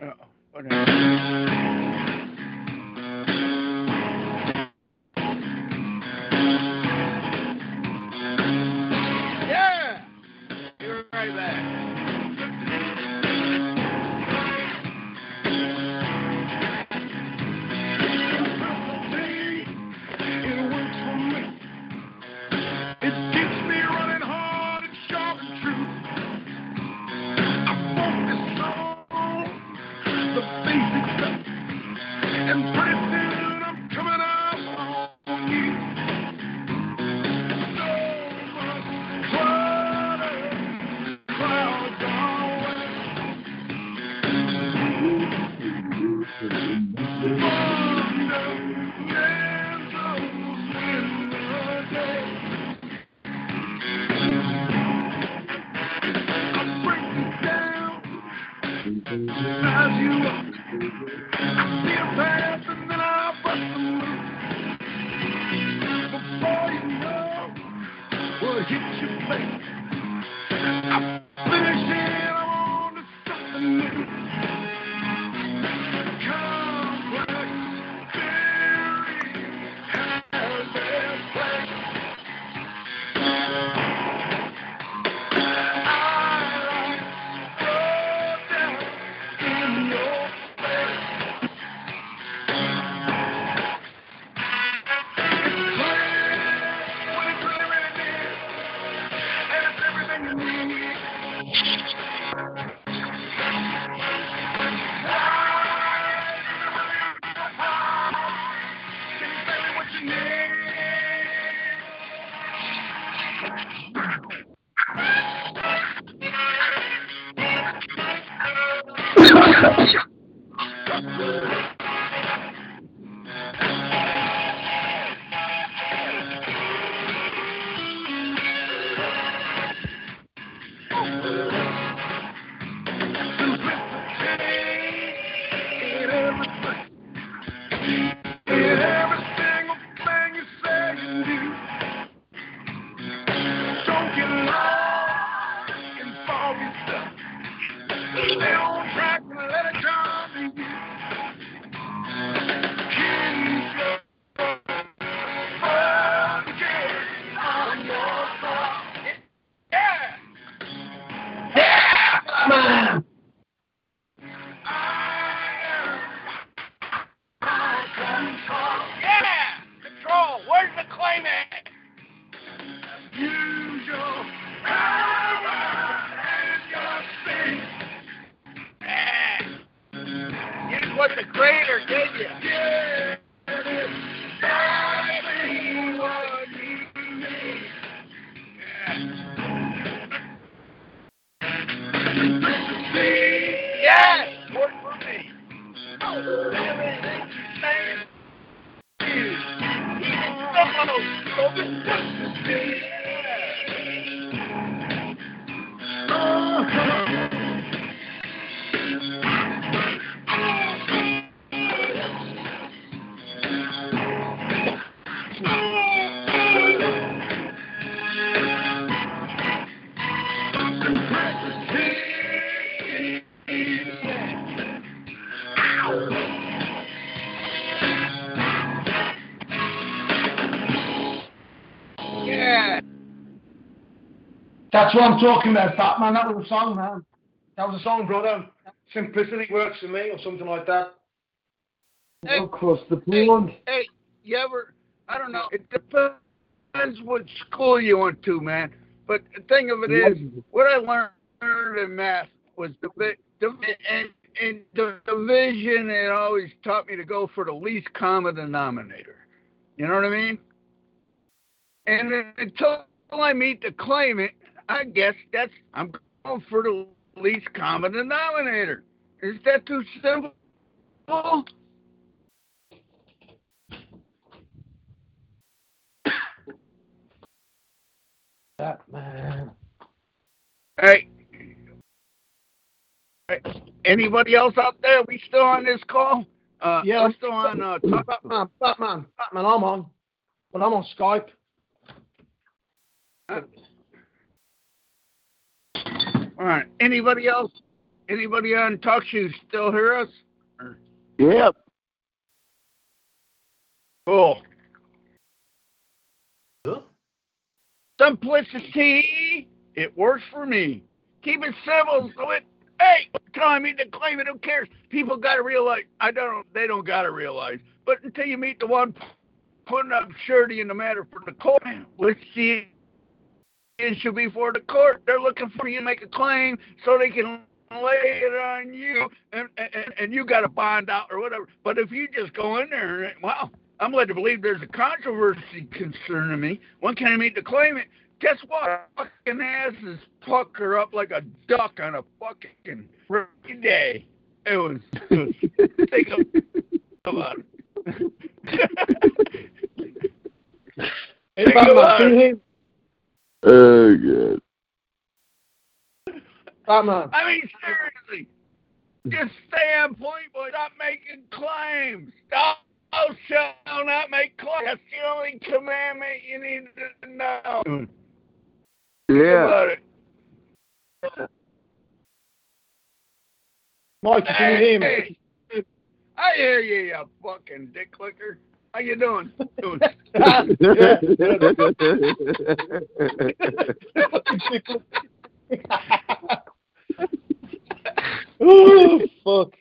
Uh-oh. Whatever. That's what I'm talking about, Batman. That was a song, man. That was a song, brother. Simplicity works for me, or something like that. Hey. Across the pond. Hey, you ever? I don't know. It depends what school you went to, man. But the thing of it is, what I learned in math was the and in the division. It always taught me to go for the least common denominator. You know what I mean? And until I meet the claimant, I guess that's I'm going for the least common denominator. Is that too simple? Batman. Hey. Hey, Anybody else out there? We still on this call? Uh, Yeah, we're still on. Uh, talk, Batman, Batman, Batman. I'm on, but I'm on Skype. All right. Anybody else? Anybody on talk shoes still hear us? Yep. Cool. Simplicity. It works for me. Keep it simple. So it. Hey, time me to claim it. Who cares? People got to realize. I don't. They don't got to realize. But until you meet the one putting up surety in the matter for the court, issue before the court? They're looking for you to make a claim so they can lay it on you, and and, and you got to bond out or whatever. But if you just go in there and well, I'm led to believe there's a controversy concerning me. When can I meet the claimant? Guess what? Fucking asses pucker up like a duck on a fucking rainy day. It was. It was think of, about it. Think about it. Uh, hear me? Oh, good. Batman. I mean, seriously, just stay on point, boy. Stop making claims. Thou oh, shalt not make claims. That's the only commandment you need to know. Think Yeah. about it. Mike, can you hear me? I hear you, you fucking dick clicker. How you doing? Doing- oh, fuck.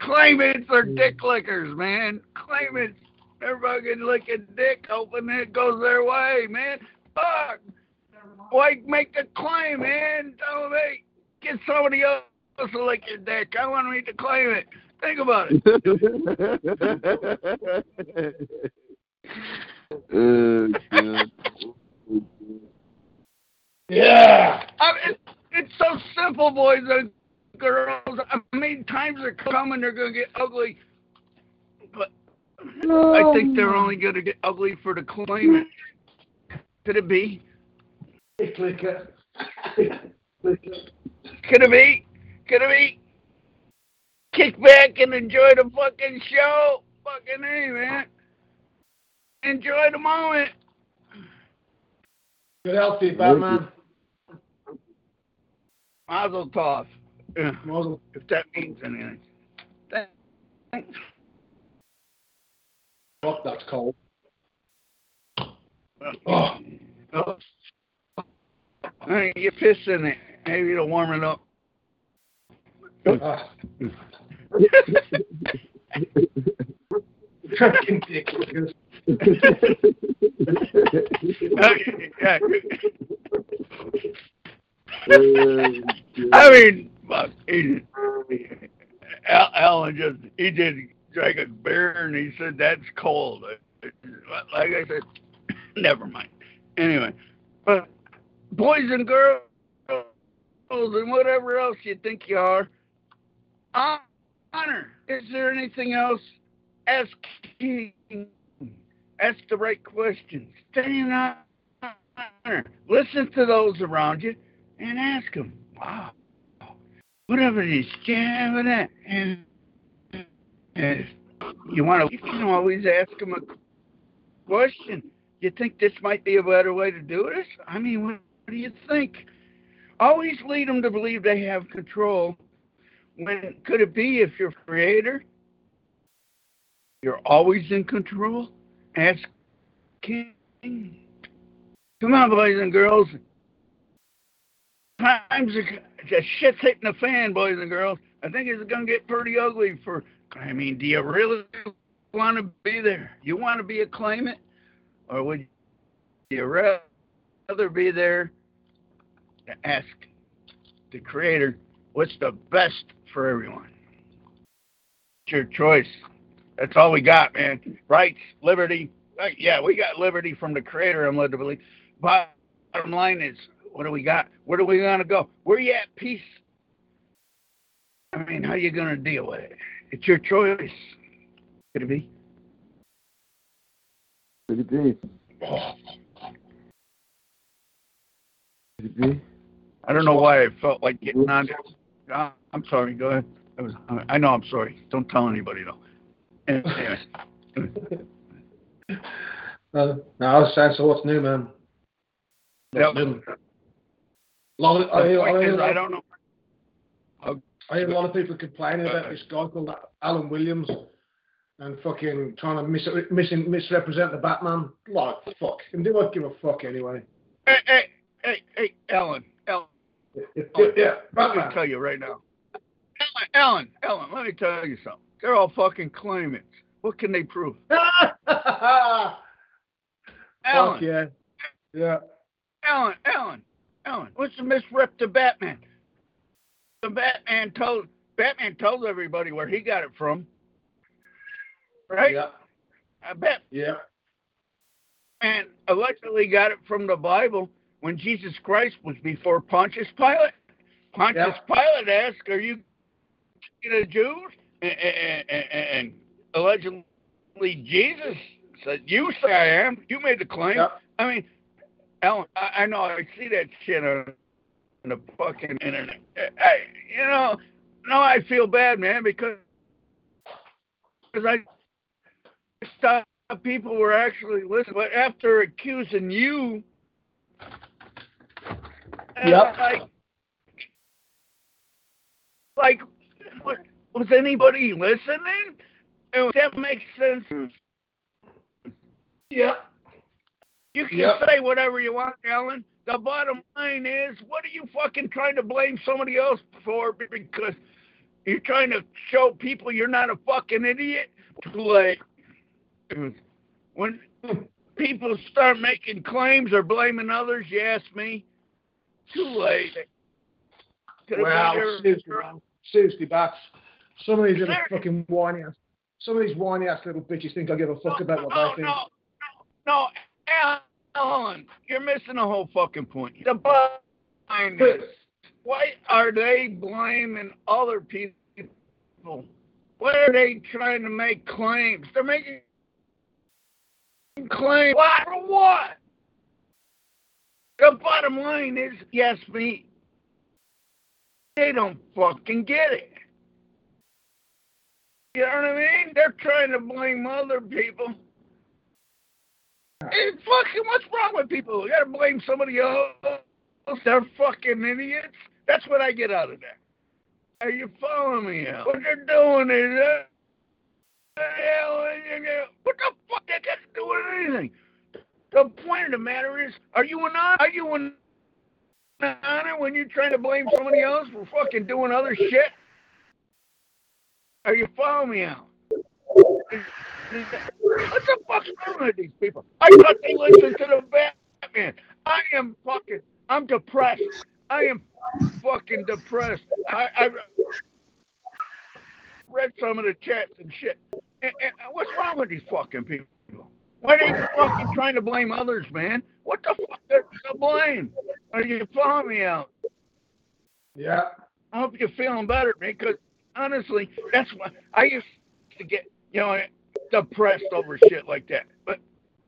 Claimants are dick lickers, man. Claimants, they're fucking licking dick, hoping it goes their way, man. Fuck. Like make the claim, man? Tell hey, get somebody else to lick your dick. I want me to claim it. Think about it. God. Yeah. I mean, it, it's so simple, boys and girls. I mean, times are coming, they're going to get ugly. But I think they're only going to get ugly for the claimant. Could it be? Could it be? Could it be? Kick back and enjoy the fucking show. Fucking hey, man. Enjoy the moment. Good health, healthy, Batman. Mazel tov. Yeah, Mazel. if that means anything. Thanks. Fuck, that's cold. Oh. oh. Hey, you piss in it. Maybe it'll warm it up. Ah. Dick. Okay, yeah. I mean, he, Al, Alan just, he did drink a beer and he said that's cold. Like I said, never mind. Anyway, but boys and girls and whatever else you think you are, honor. Is there anything else? Ask King. Ask the right questions. Stay in honor. Listen to those around you and ask them, wow, whatever it is, jam that. And, and you want to, you can always ask them a question. You think this might be a better way to do this? I mean, what, what do you think? Always lead them to believe they have control. When could it be if you're creator? You're always in control. Ask King. Come on, boys and girls. Times the shit's hitting the fan, boys and girls. I think it's to get pretty ugly for. I mean, do you really want to be there? You want to be a claimant, or would you rather be there to ask the Creator what's the best for everyone? It's your choice. That's all we got, man. Rights, liberty. Right, yeah, we got liberty from the Creator. I'm led to believe. Bottom line is, what do we got? Where do we gonna go? Where you at peace? I mean, how you gonna deal with it? It's your choice. Could it be? Could it be? Could it be? I don't know why I felt like getting on. Uh, I'm sorry. Go ahead. I was. I know. I'm sorry. Don't tell anybody though. Anyway. Uh, no, I was saying, so what's new, man? Yep. New. Of, I, hear, I, hear, I don't know. I hear a lot of people complaining about this guy called Alan Williams and fucking trying to mis- mis- misrepresent the Batman. Like, fuck. And do I give a fuck anyway? Hey, hey, hey, hey, Ellen, Ellen. Yeah, yeah, Let me Batman. tell you right now. Ellen, Ellen, let me tell you something. They're all fucking claimants. What can they prove? Ellen, Fuck yeah. Yeah. Ellen, Ellen, Ellen. What's the misrep to Batman? The Batman told Batman told everybody where he got it from. Right? Yeah. I bet. Yeah. And allegedly got it from the Bible when Jesus Christ was before Pontius Pilate. Pontius Pilate asked, "Are you the Jews?" And, and, and, allegedly Jesus said, "You say I am. You made the claim." Yeah. I mean, Ellen, I, I know I see that shit on the fucking internet. I, you know, no, I feel bad, man, because because I thought people were actually listening, but after accusing you, Yep. like, like, what, was anybody listening? And that makes sense. Yeah. You can Yep. say whatever you want, Alan. The bottom line is, what are you fucking trying to blame somebody else for? Because you're trying to show people you're not a fucking idiot. Too late. When people start making claims or blaming others, you ask me. Too late. Could've Wow, been your- seriously, man. Seriously, Bats. Some of these little fucking whiny ass, some of these whiny ass little bitches think I give a fuck about what no, they think. no, no, no, Alan, you're missing the whole fucking point. The bottom line is, why are they blaming other people? Why are they trying to make claims? They're making claims. What? For what? The bottom line is, yes, me. They don't fucking get it. You know what I mean? They're trying to blame other people. Hey, fucking, what's wrong with people? You gotta blame somebody else. They're fucking idiots. That's what I get out of that. Are you following me out? What they're doing is, uh, what the fuck that got to do with anything? The point of the matter is, are you an? Are you an honor when you're trying to blame somebody else for fucking doing other shit? Are you following me out? What the fuck's wrong with these people? I thought they listened to the Batman. I am fucking. I'm depressed. I am fucking depressed. I, I read some of the chats and shit. And, and what's wrong with these fucking people? Why are you fucking trying to blame others, man? What the fuck is to blame? Are you following me out? Yeah. I hope you're feeling better, man, because honestly, that's what I used to get, you know, depressed over shit like that. But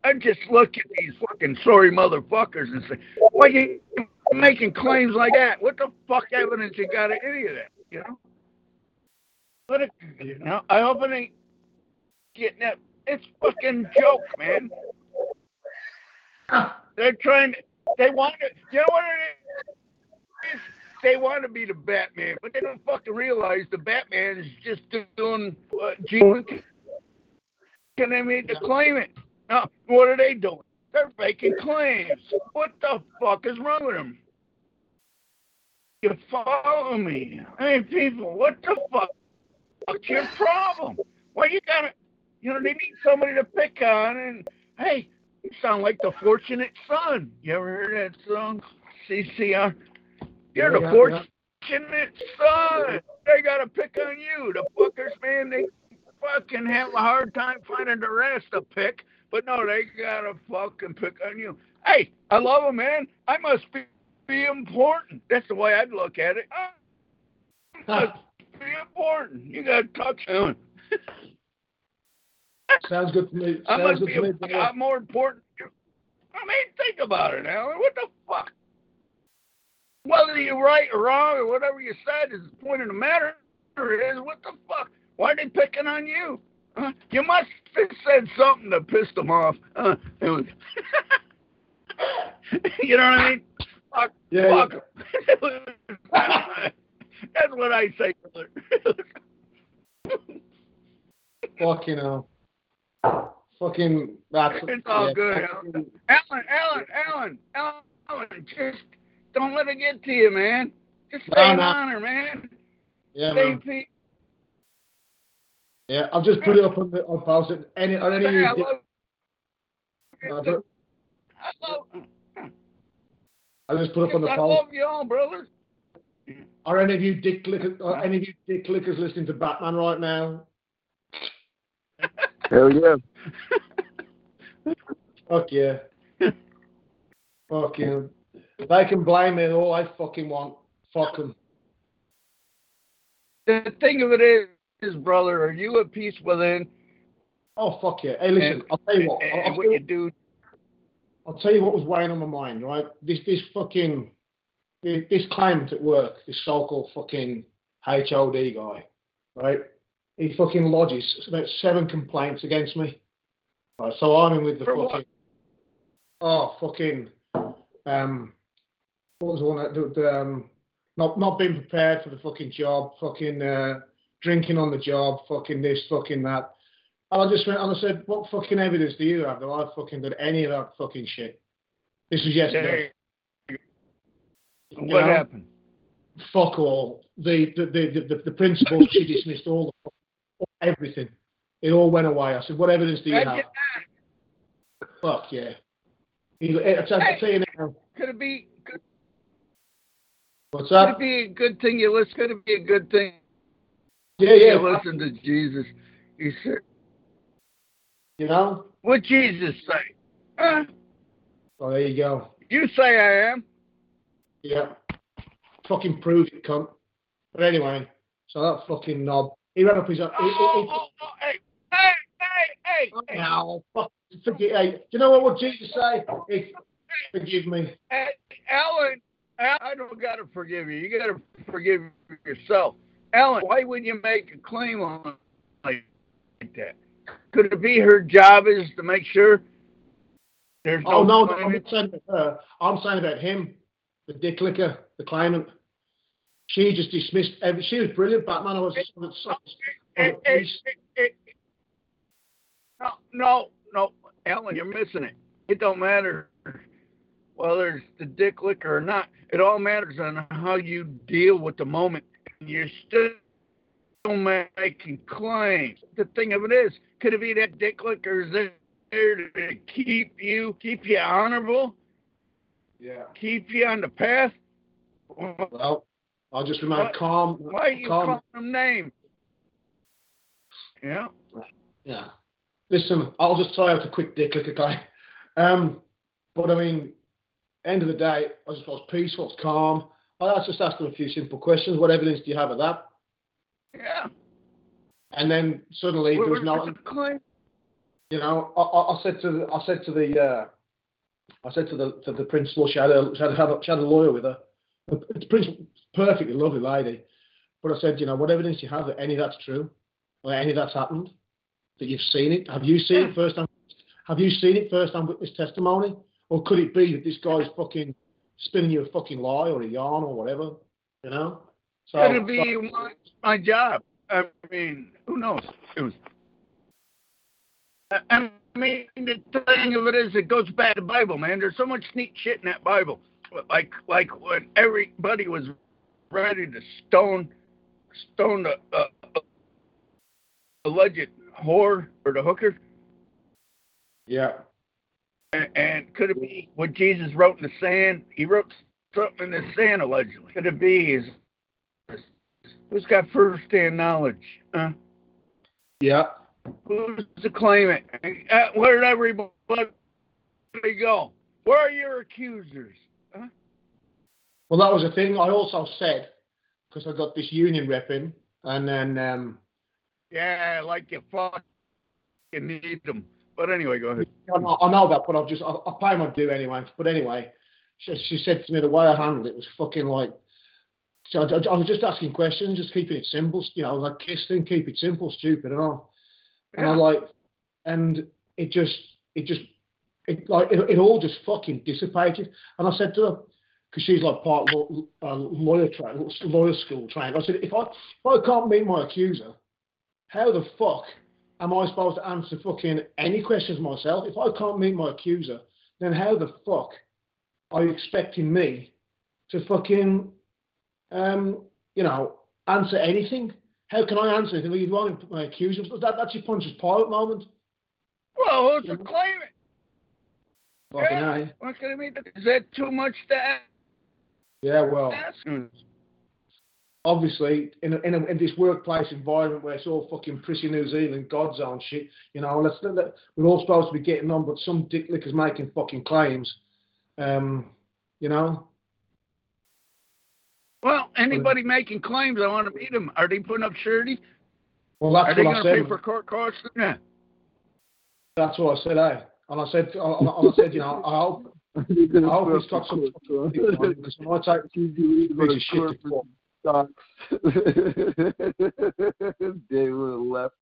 I just look at these fucking sorry motherfuckers and say, why you making claims like that? What the fuck evidence you got of any of that, you know? But, it, you know, I hope it ain't getting that. It's fucking joke, man. They're trying to, they want to, you know what it is? They want to be the Batman, but they don't fucking realize the Batman is just doing what Gene and they made to claim it. Now, what are they doing? They're making claims. What the fuck is wrong with them? You follow me? I Hey, people, what the fuck? What's your problem? Why you gotta, you know, they need somebody to pick on, and hey, you sound like the fortunate son. You ever heard that song? CCR? You're Yeah, the yeah, fortunate son. They gotta pick on you. The fuckers, man, they fucking have a hard time finding the rest to pick, but no, they gotta fucking pick on you. Hey, I love them, man. I must be, be important. That's the way I'd look at it. I must be important. You gotta talk to them. Sounds good to me. I Sounds must good be to me. a, I'm more important. I mean, think about it, Alan. What the fuck? Whether you're right or wrong or whatever you said is the point of the matter is what the fuck? Why are they picking on you? Huh? You must have said something that pissed them off. Uh, was- you know what I mean? Fuck, Yeah, fuck. That's what I say. brother. you hell. Fucking that's It's all yeah, good. fucking- Alan, Alan, Alan, Alan, Alan, just don't let it get to you, man. Just No, stay in no. honor, man. Yeah, Stay man. pe- Yeah, I've just put it up on the on post it. Any on any I love, I I love, I just put up on the I post. love you all, brothers. Are any of you dick clickers are any of you dick clickers listening to Batman right now? Hell yeah. Fuck yeah. Fuck yeah. They can blame me all I fucking want. Fuck them. The thing of it is, is, brother, are you at peace within? Oh fuck yeah. Hey listen, And- I'll tell you what. I'll, I'll, what tell you you, do, I'll tell you what was weighing on my mind, right? This this fucking this this claimant at work, this so-called fucking HOD guy, right? He fucking lodges about seven complaints against me. Right, so I'm in with the For what? fucking oh fucking um what was the one that the, the, um not not being prepared for the fucking job, fucking uh drinking on the job, fucking this, fucking that. And I just went and I said, What fucking evidence do you have that I've fucking did any of that fucking shit? This was yesterday. what know? happened? Fuck all. The the the the, the principal she dismissed all the everything. It all went away. I said, What evidence do you have? Fuck yeah. He, eh, I tell I tell you now. Could it be? Could, What's could that? it be a good thing you listen? Could it be a good thing Yeah, yeah. you listen to Jesus? He said, You know? "What Jesus say? Huh? Oh, there you go. You say I am." Yeah. Fucking prove it, cunt. But anyway, so that fucking knob. He ran up his. He, he, Oh, oh, oh, hey, hey, hey, hey, oh, hey. Now, fuck, forgive, hey, do you know what would Jesus say? He, forgive me. Hey, Alan, I don't got to forgive you. You got to forgive yourself. Alan, why wouldn't you make a claim on like that? Could it be her job is to make sure there's Oh no, no no I'm saying about her. I'm saying about him, the dick licker, the claimant. She just dismissed every. She was brilliant, Batman. I was. I was, It- it- it- it- no, no, no, Ellen, you're missing it. It don't matter whether it's the dick licker or not. It all matters on how you deal with the moment. You're still making claims. The thing of it is, could it be that dick licker is there to keep you, keep you honorable, yeah. keep you on the path? Well, I'll just remain Why- calm. Why are you calm. calling them names? Yeah. Yeah. Listen, I'll just try out a quick dick lick, okay? Um, but I mean, end of the day, I I was peaceful, I was calm. I just asked them a few simple questions. What evidence do you have of that? Yeah. And then suddenly there was What- no, what's the claim? you know, I, I, I said to the, I said to the, uh, I said to the to the principal, she had a she had a, she had a lawyer with her. The principal, perfectly lovely lady, but I said, you know, what evidence you have that any of that's true, or any of that's happened, that you've seen it? Have you seen it first hand? Have you seen it first hand witness testimony, or could it be that this guy's fucking spinning you a fucking lie or a yarn or whatever? You know. So Could it be my, my job? I mean, who knows? It was. I- I mean, the thing of it is, it goes back to the Bible, man. There's so much neat shit in that Bible. Like, like when everybody was ready to stone, stone the uh, alleged whore or the hooker, yeah. and, and could it be what Jesus wrote in the sand? He wrote something in the sand allegedly. Could it be his Who's got first-hand knowledge? Huh? Yeah. Who's the claimant? Uh, where did everybody go? Where are your accusers? Huh? Well, that was the thing. I also said because I got this union rep in, and then um, Yeah, like you fucking need them. But anyway, go ahead. I know, I know that, but I've just I, I pay my due anyway. But anyway, she, she said to me the way I handled it was fucking like. So I, I was just asking questions, just keeping it simple, you know, like kiss thing, keep it simple, stupid, and all. And I Yeah. like, and it just, it just, it like it, it all just fucking dissipated. And I said to her, because she's like part law, uh, lawyer train, lawyer school trained. I said, if I if I can't meet my accuser, how the fuck am I supposed to answer fucking any questions myself? If I can't meet my accuser, then how the fuck are you expecting me to fucking, um, you know, answer anything? How can I answer anything? Well, you want my accuser? That, that's your Pontius Pilate moment. Well, who's the claimant? Fucking Yeah. yeah. What can I mean? Is that too much to ask? yeah, well, obviously, in, a, in, a, in this workplace environment where it's all fucking prissy New Zealand God's own shit, you know, let's, let, we're all supposed to be getting on, but some dick licker's making fucking claims. Um, you know, Well, anybody making claims, I want to meet them. Are they putting up surety? well, that's Are they going to pay for court costs? That's what I said, eh? And I said, and I said, you know, I hope, I hope he's got some because I might take piece of shit to court. Dave would have left.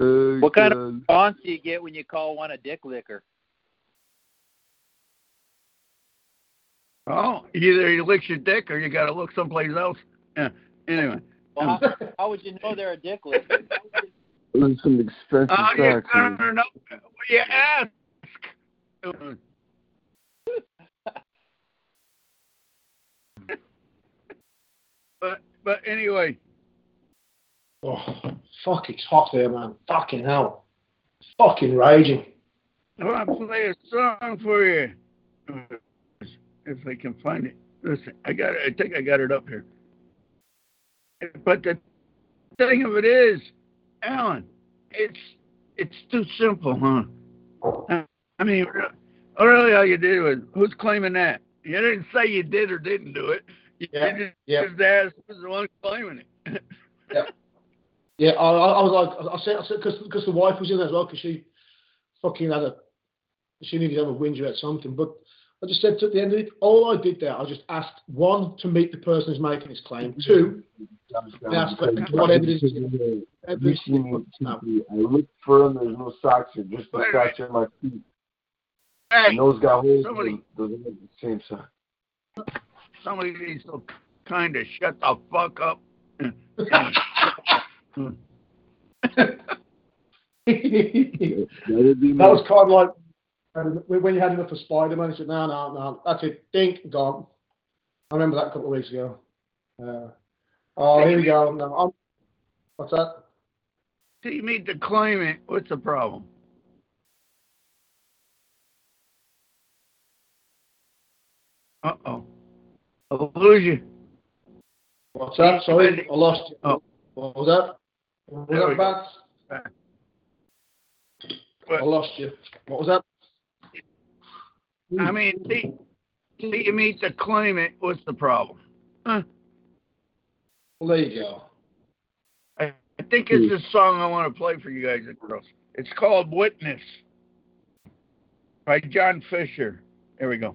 Oh, What kind of God. response do you get when you call one a dick licker? Oh, either he licks your dick or you got to look someplace else. Yeah. Anyway. Well, how, how would you know they're a dick licker? Those some expensive Oh, you taxes. don't know. Well, you ask. but but anyway, Oh, fuck, it's hot there, man. Fucking hell. It's Fucking raging. I want to play a song for you if I can find it. Listen, I got it. I think I got it up here. But the thing of it is, Alan, it's it's too simple, huh? I mean, re- really, all you did was who's claiming that? You didn't say you did or didn't do it. You Yeah, just, yeah. just asked who's the one claiming it. Yeah, I, I, I was like, I said, I said, because the wife was in there as well, because she fucking had a, she needed to have a whinger at something. But I just said to the end of it, all I did there, I just asked one to meet the person who's making his claim. Two, I asked what what evidence. You evidence see me. I look for them. There's no socks here, just the Wait, socks on my feet. Hey, And those got holes. somebody- Those are the same size. somebody needs to kind of shut the fuck up. That would be That was kind of like um, when you had enough of Spider-Man. He said, "No, no, no, that's it. Dink, gone." I remember that a couple of weeks ago. Uh, oh, here we go. No, I'm, what's that? Till you meet the claimant, what's the problem? Uh oh. I'll lose you. What's that? Sorry, I lost you. Oh. What was that? What There was we that, go. Bats? I lost you. What was that? I mean, see, till you meet the claimant, what's the problem? Huh? Well, there you go. I, I think it's this song I want to play for you guys and girls. It's called Witness by John Fisher. There we go.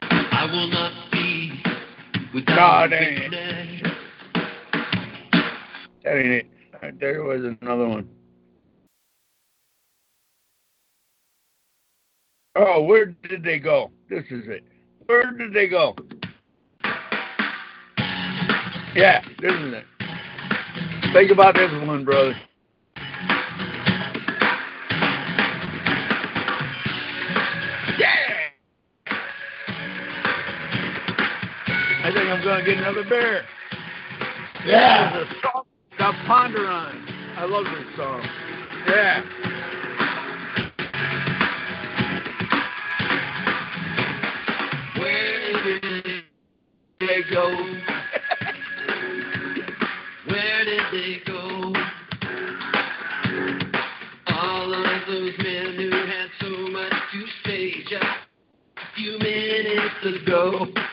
I will not be without God ain't witness. That ain't it. Uh, There was another one. Oh, where did they go? This is it. Where did they go? Yeah, this is it. Think about this one, brother. Yeah! I think I'm gonna get another bear. Yeah. There's a song got Ponder on. I love this song. Yeah. They go? Where did they go? All of those men who had so much to say just a few minutes ago.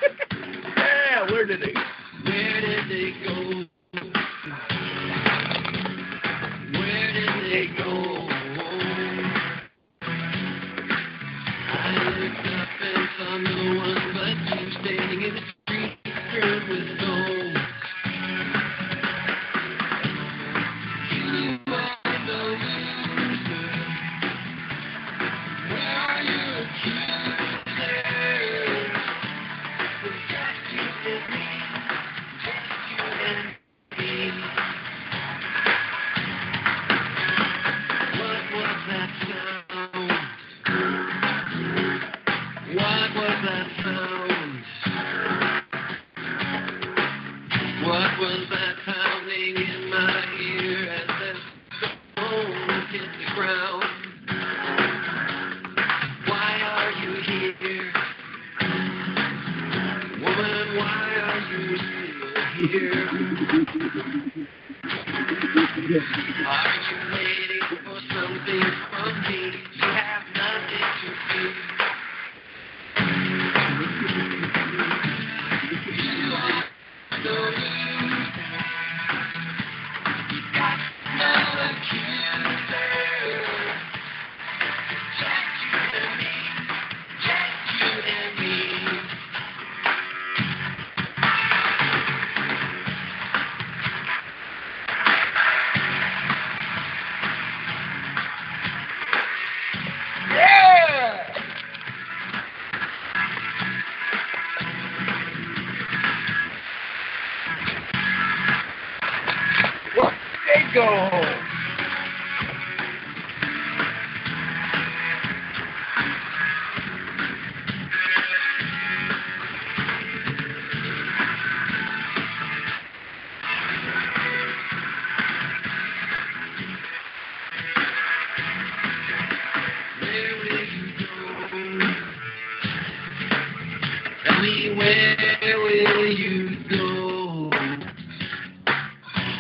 Where will you go?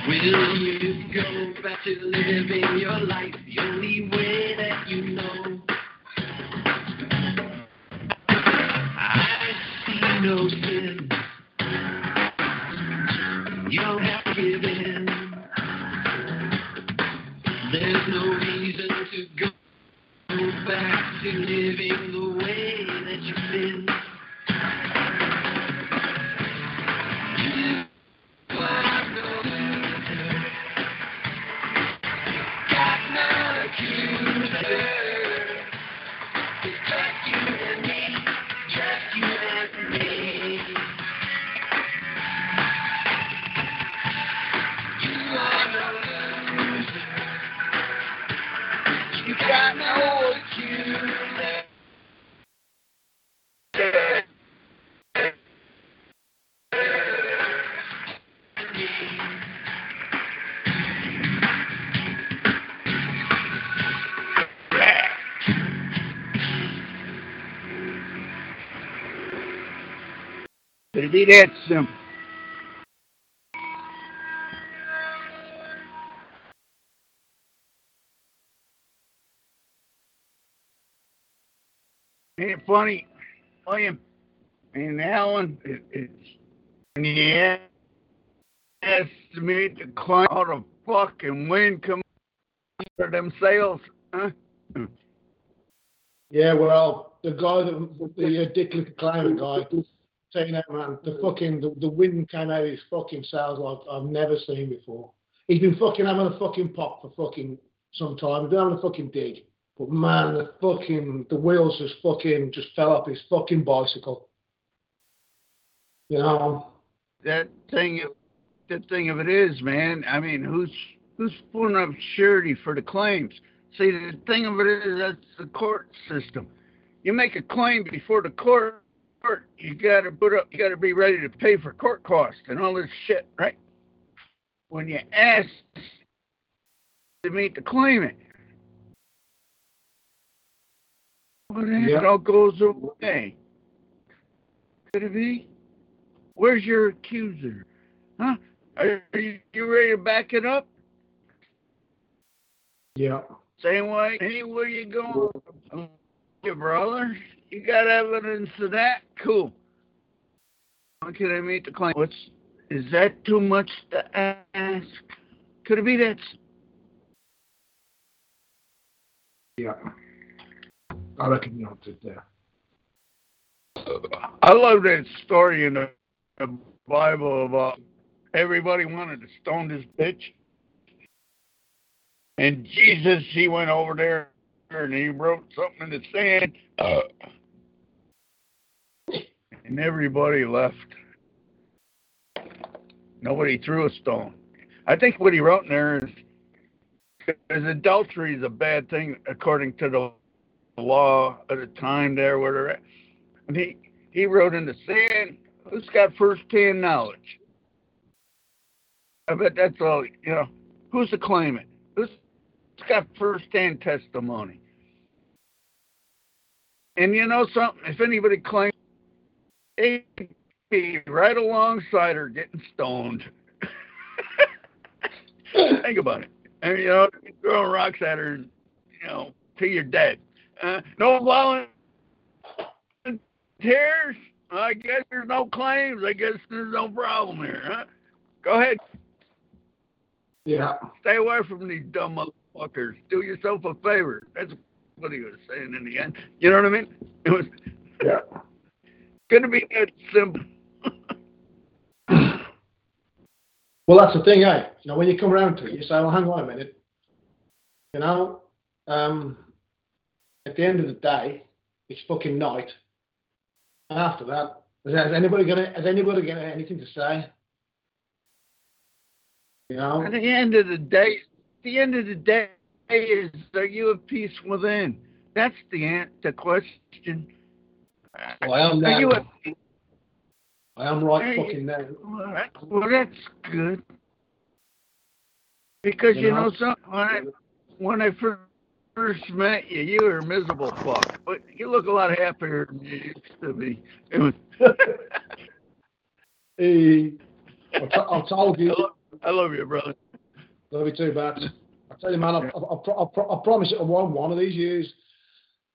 Will you go back to living your life Be that simple? Ain't it funny, William and Alan? It, it's when you estimate the climb out of fucking wind come for them sails, huh? Yeah, well, the guy that the uh, Dick Climate guy saying that man, the fucking the, the wind came out of his fucking sails like I've never seen before. He's been fucking having a fucking pop for fucking some time. He's been having a fucking dig. But man, the fucking the wheels just fucking just fell off his fucking bicycle. You know, that thing the thing of it is, man, I mean, who's who's pulling up surety for the claims? See, the thing of it is that's the court system. You make a claim before the court, you gotta put up, you gotta be ready to pay for court costs and all this shit, right? When you ask to meet the claimant, then Yeah. it all goes away. Could it be? Where's your accuser? Huh? Are you, you ready to back it up? yeah. Same way, anywhere you go, um, your brother, you got evidence of that? Cool. When can I meet the claim? What's is that too much to ask? Could it be that? Yeah. I reckon you answered there. I love that story in the, the Bible about everybody wanted to stone this bitch. And Jesus, he went over there and he wrote something in the sand. Uh, and everybody left. Nobody threw a stone. I think what he wrote in there is because adultery is a bad thing according to the law at the time there where they're at. And he, he wrote in the sand, who's got first hand knowledge? I bet that's all, you know, who's the claimant? Who's got first hand testimony? And you know something? If anybody claims, they'd be right alongside her getting stoned. Think about it. And, you know, throwing rocks at her, you know, till you're dead. Uh, no volunteers? I guess there's no claims. I guess there's no problem here, huh? Go ahead. Yeah. Stay away from these dumb motherfuckers. Do yourself a favor. That's what he was saying in the end. You know what I mean? It was Yeah. gonna be that simple. Well, that's the thing, eh? You know, when you come around to it, you say, well, hang on a minute. You know, um, at the end of the day, it's fucking night. And after that, has anybody gonna has anybody got anything to say? You know? At the end of the day, the end of the day is are you at peace within? That's the the question. Well, I am now. at I am right fucking now. Well, that- well, that's good. Because You you, know? know, something when I when I first met you, you were a miserable fuck, but you look a lot happier than you used to be. It was, Hey, I t- I told you. I, love, I love you, brother. Love be too, Bats. I tell you, man, I, I, I, I, pro- I promise you, one one of these years,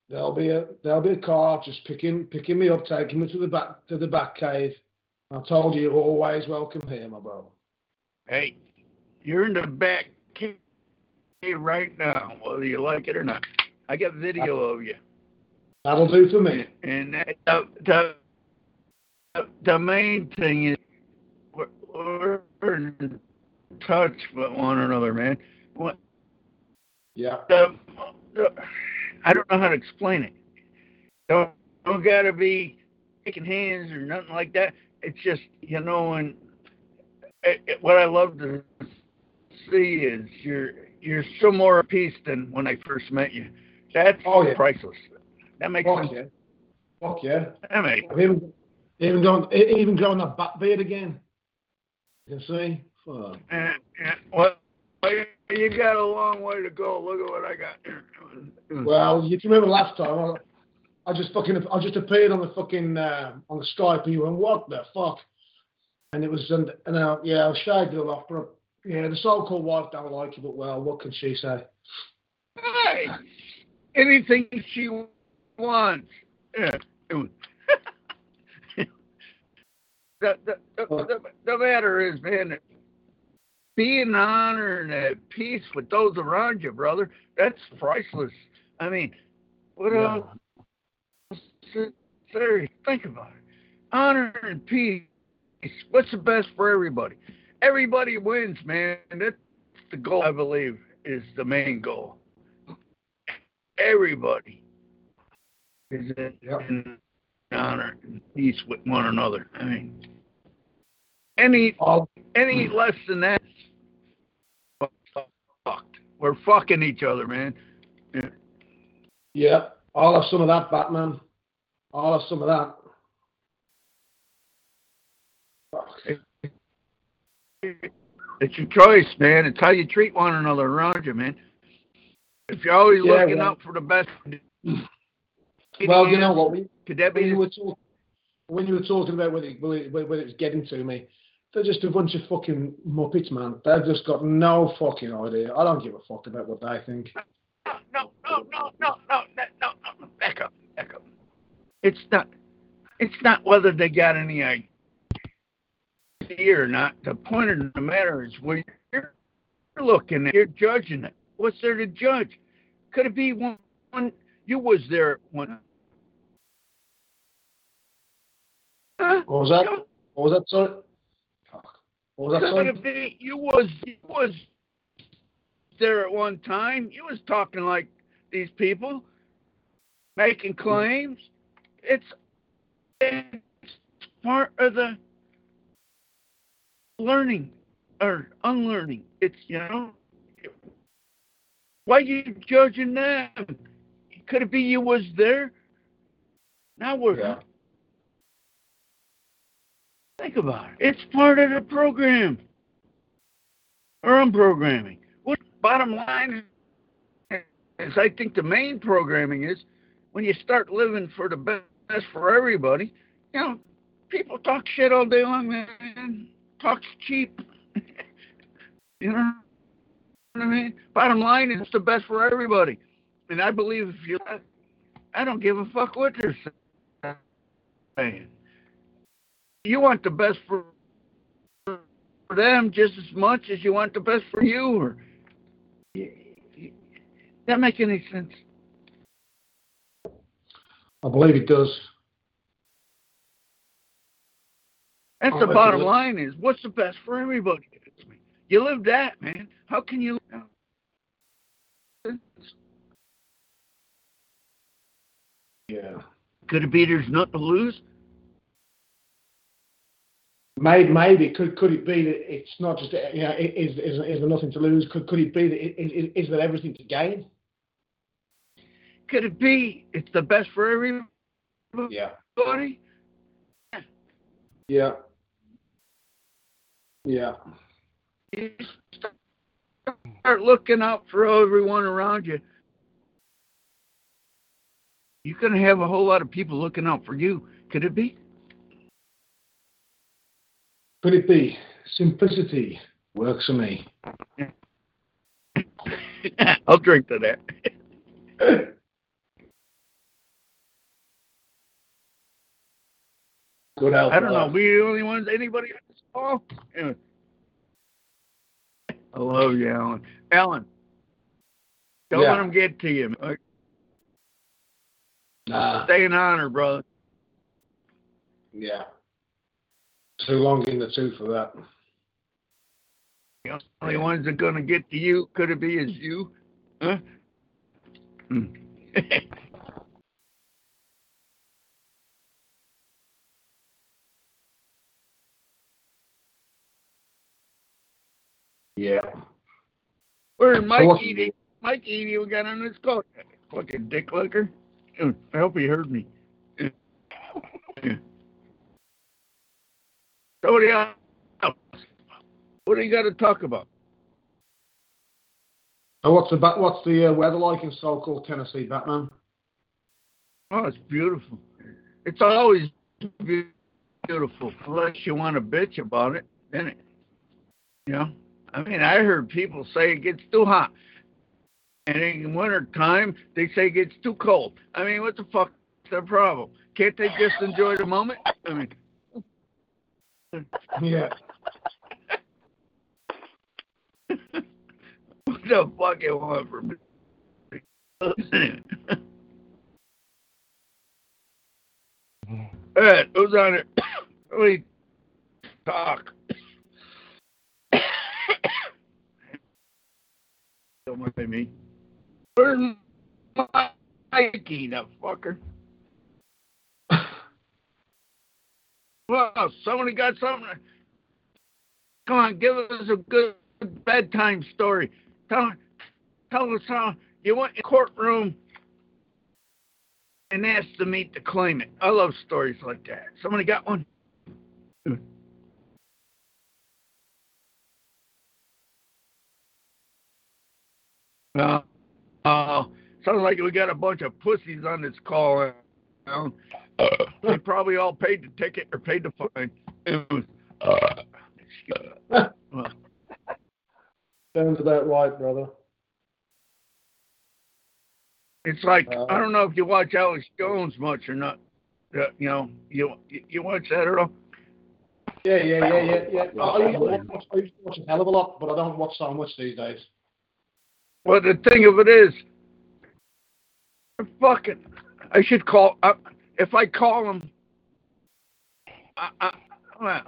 there'll be a there'll be a car just picking picking me up, taking me to the back to the back cave. I told you, you're always welcome here, my bro. Hey, you're in the back cave right now, whether you like it or not. I got video of you. That'll do for me. And that, the, the, the main thing is we're, we're touch with one another, man. What, Yeah. the, the, I don't know how to explain it. Don't, don't gotta be shaking hands or nothing like that. It's just you know, and it, it- what I love to see is you're you're still more at peace than when I first met you. That's Oh, yeah. priceless. That makes Fuck sense. yeah. Fuck yeah. That makes I've even, even gone, even growing that back beard again. You can see. Fuck. And, and well, you got a long way to go. Look at what I got here. Well, you can remember last time, I, I just fucking, I just appeared on the fucking, uh, on the Skype and you went, what the fuck? And it was, and, and uh, yeah, I shaved it all off, but yeah, the so-called wife don't like you, but well, what can she say? Hey, anything she wants. Yeah. the, the, the, the, the matter is, man, be in honor and at peace with those around you, brother. That's priceless. I mean, what Yeah. else? Seriously, think about it. Honor and peace. What's the best for everybody? Everybody wins, man. That's the goal, I believe, is the main goal. Everybody is in, honor and peace with one another. I mean, any any less than that. We're fucking each other, man. Yeah. Yeah, I'll have some of that, Batman. I'll have some of that. It's your choice, man. It's how you treat one another around you, man. If you're always Yeah, looking well- out for the best, Well, you know what? We, could that when be? you were talking, when you were talking about whether whether, it- whether it was getting to me, they're just a bunch of fucking muppets, man. They've just got no fucking idea. I don't give a fuck about what they think. No, no, no, no, no, no, no, no. Back up, back up. It's not. It's not whether they got any idea or not. The point of the matter is when you're looking at, you're judging it. What's there to judge? Could it be one? one you was there one. Huh? What was that? What was that, sorry? What was that, Could sorry? it be you was you was there at one time? You was talking like these people, making claims. It's it's part of the learning or unlearning. It's you know why you judging them? Could it be you was there? Now we're think about it. It's part of the program or unprogramming. What bottom line is I think the main programming is when you start living for the best for everybody, you know, people talk shit all day long, man. Talk's cheap. you know what I mean? Bottom line is the best for everybody. And I believe if you I don't give a fuck what they're saying. You want the best for for them just as much as you want the best for you or that make any sense? I believe it does. That's Oh, the bottom line is what's the best for everybody? You live that, man. How can you Yeah. could it be there's nothing to lose? Maybe, maybe could could it be that it's not just you know is is, is there nothing to lose? Could could it be that is, is there everything to gain? Could it be it's the best for everybody? Yeah. Yeah. Yeah. Yeah. You start looking out for everyone around you. You're gonna have a whole lot of people looking out for you. Could it be? Could it be simplicity works for me? I'll drink to that. Good health. I don't know. lad. We the only ones. Anybody on this call? Yeah. I love you, Alan. Alan, don't Yeah. let them get to you. man. Nah. Stay in honor, brother. Yeah too long in the tooth for that. The only ones that gonna get to you could it be is you, huh? yeah. Where's Mike so Edie? Mike Edie, we got on this call. Fucking dick licker. I hope he heard me. Somebody else. What do you got to talk about? So what's the what's the uh, weather like in so-called Tennessee, Batman? Oh, it's beautiful. It's always beautiful, unless you want to bitch about it. Then, it, you know, I mean, I heard people say it gets too hot, and in winter time they say it gets too cold. I mean, what the fuck is their problem? Can't they just enjoy the moment? I mean, Yeah. what the fuck you want from me? All right, who's on it? Let me talk. Don't mind me. Where's Mikey, the fucker? Well, somebody got something. Come on, give us a good bedtime story. Tell, tell us how you went in courtroom and asked to meet the claimant. I love stories like that. Somebody got one? Uh, uh, sounds like we got a bunch of pussies on this call. Uh, they probably all paid the ticket or paid the fine. It was, uh, well, Sounds about right, brother. It's like Uh, I don't know if you watch Alex Jones much or not. Uh, you know, you you watch that at all? Yeah, yeah, yeah, yeah, yeah. I, I, used to watch, I used to watch a hell of a lot, but I don't watch so much these days. Well, the thing of it is, fucking, I should call. Uh, if I call him, I, I, well,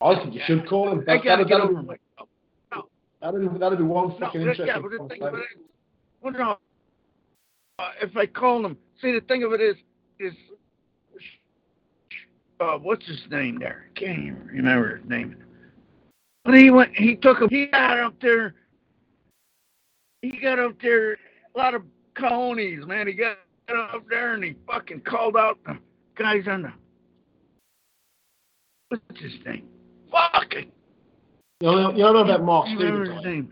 I think you should call him. I That, gotta that'd, get over be, my. that'd, be, that'd be one No, fucking yeah, but the thing of it well, no, uh, if I call him, see, the thing of it is, is, uh, what's his name there? Can't even remember his name. But he went, he took him, he got up there, he got up there, a lot of cojones, man. He got up there and he fucking called out the guys on the, what's his name? Fucking, You know, you know about Marc Stevens? his name?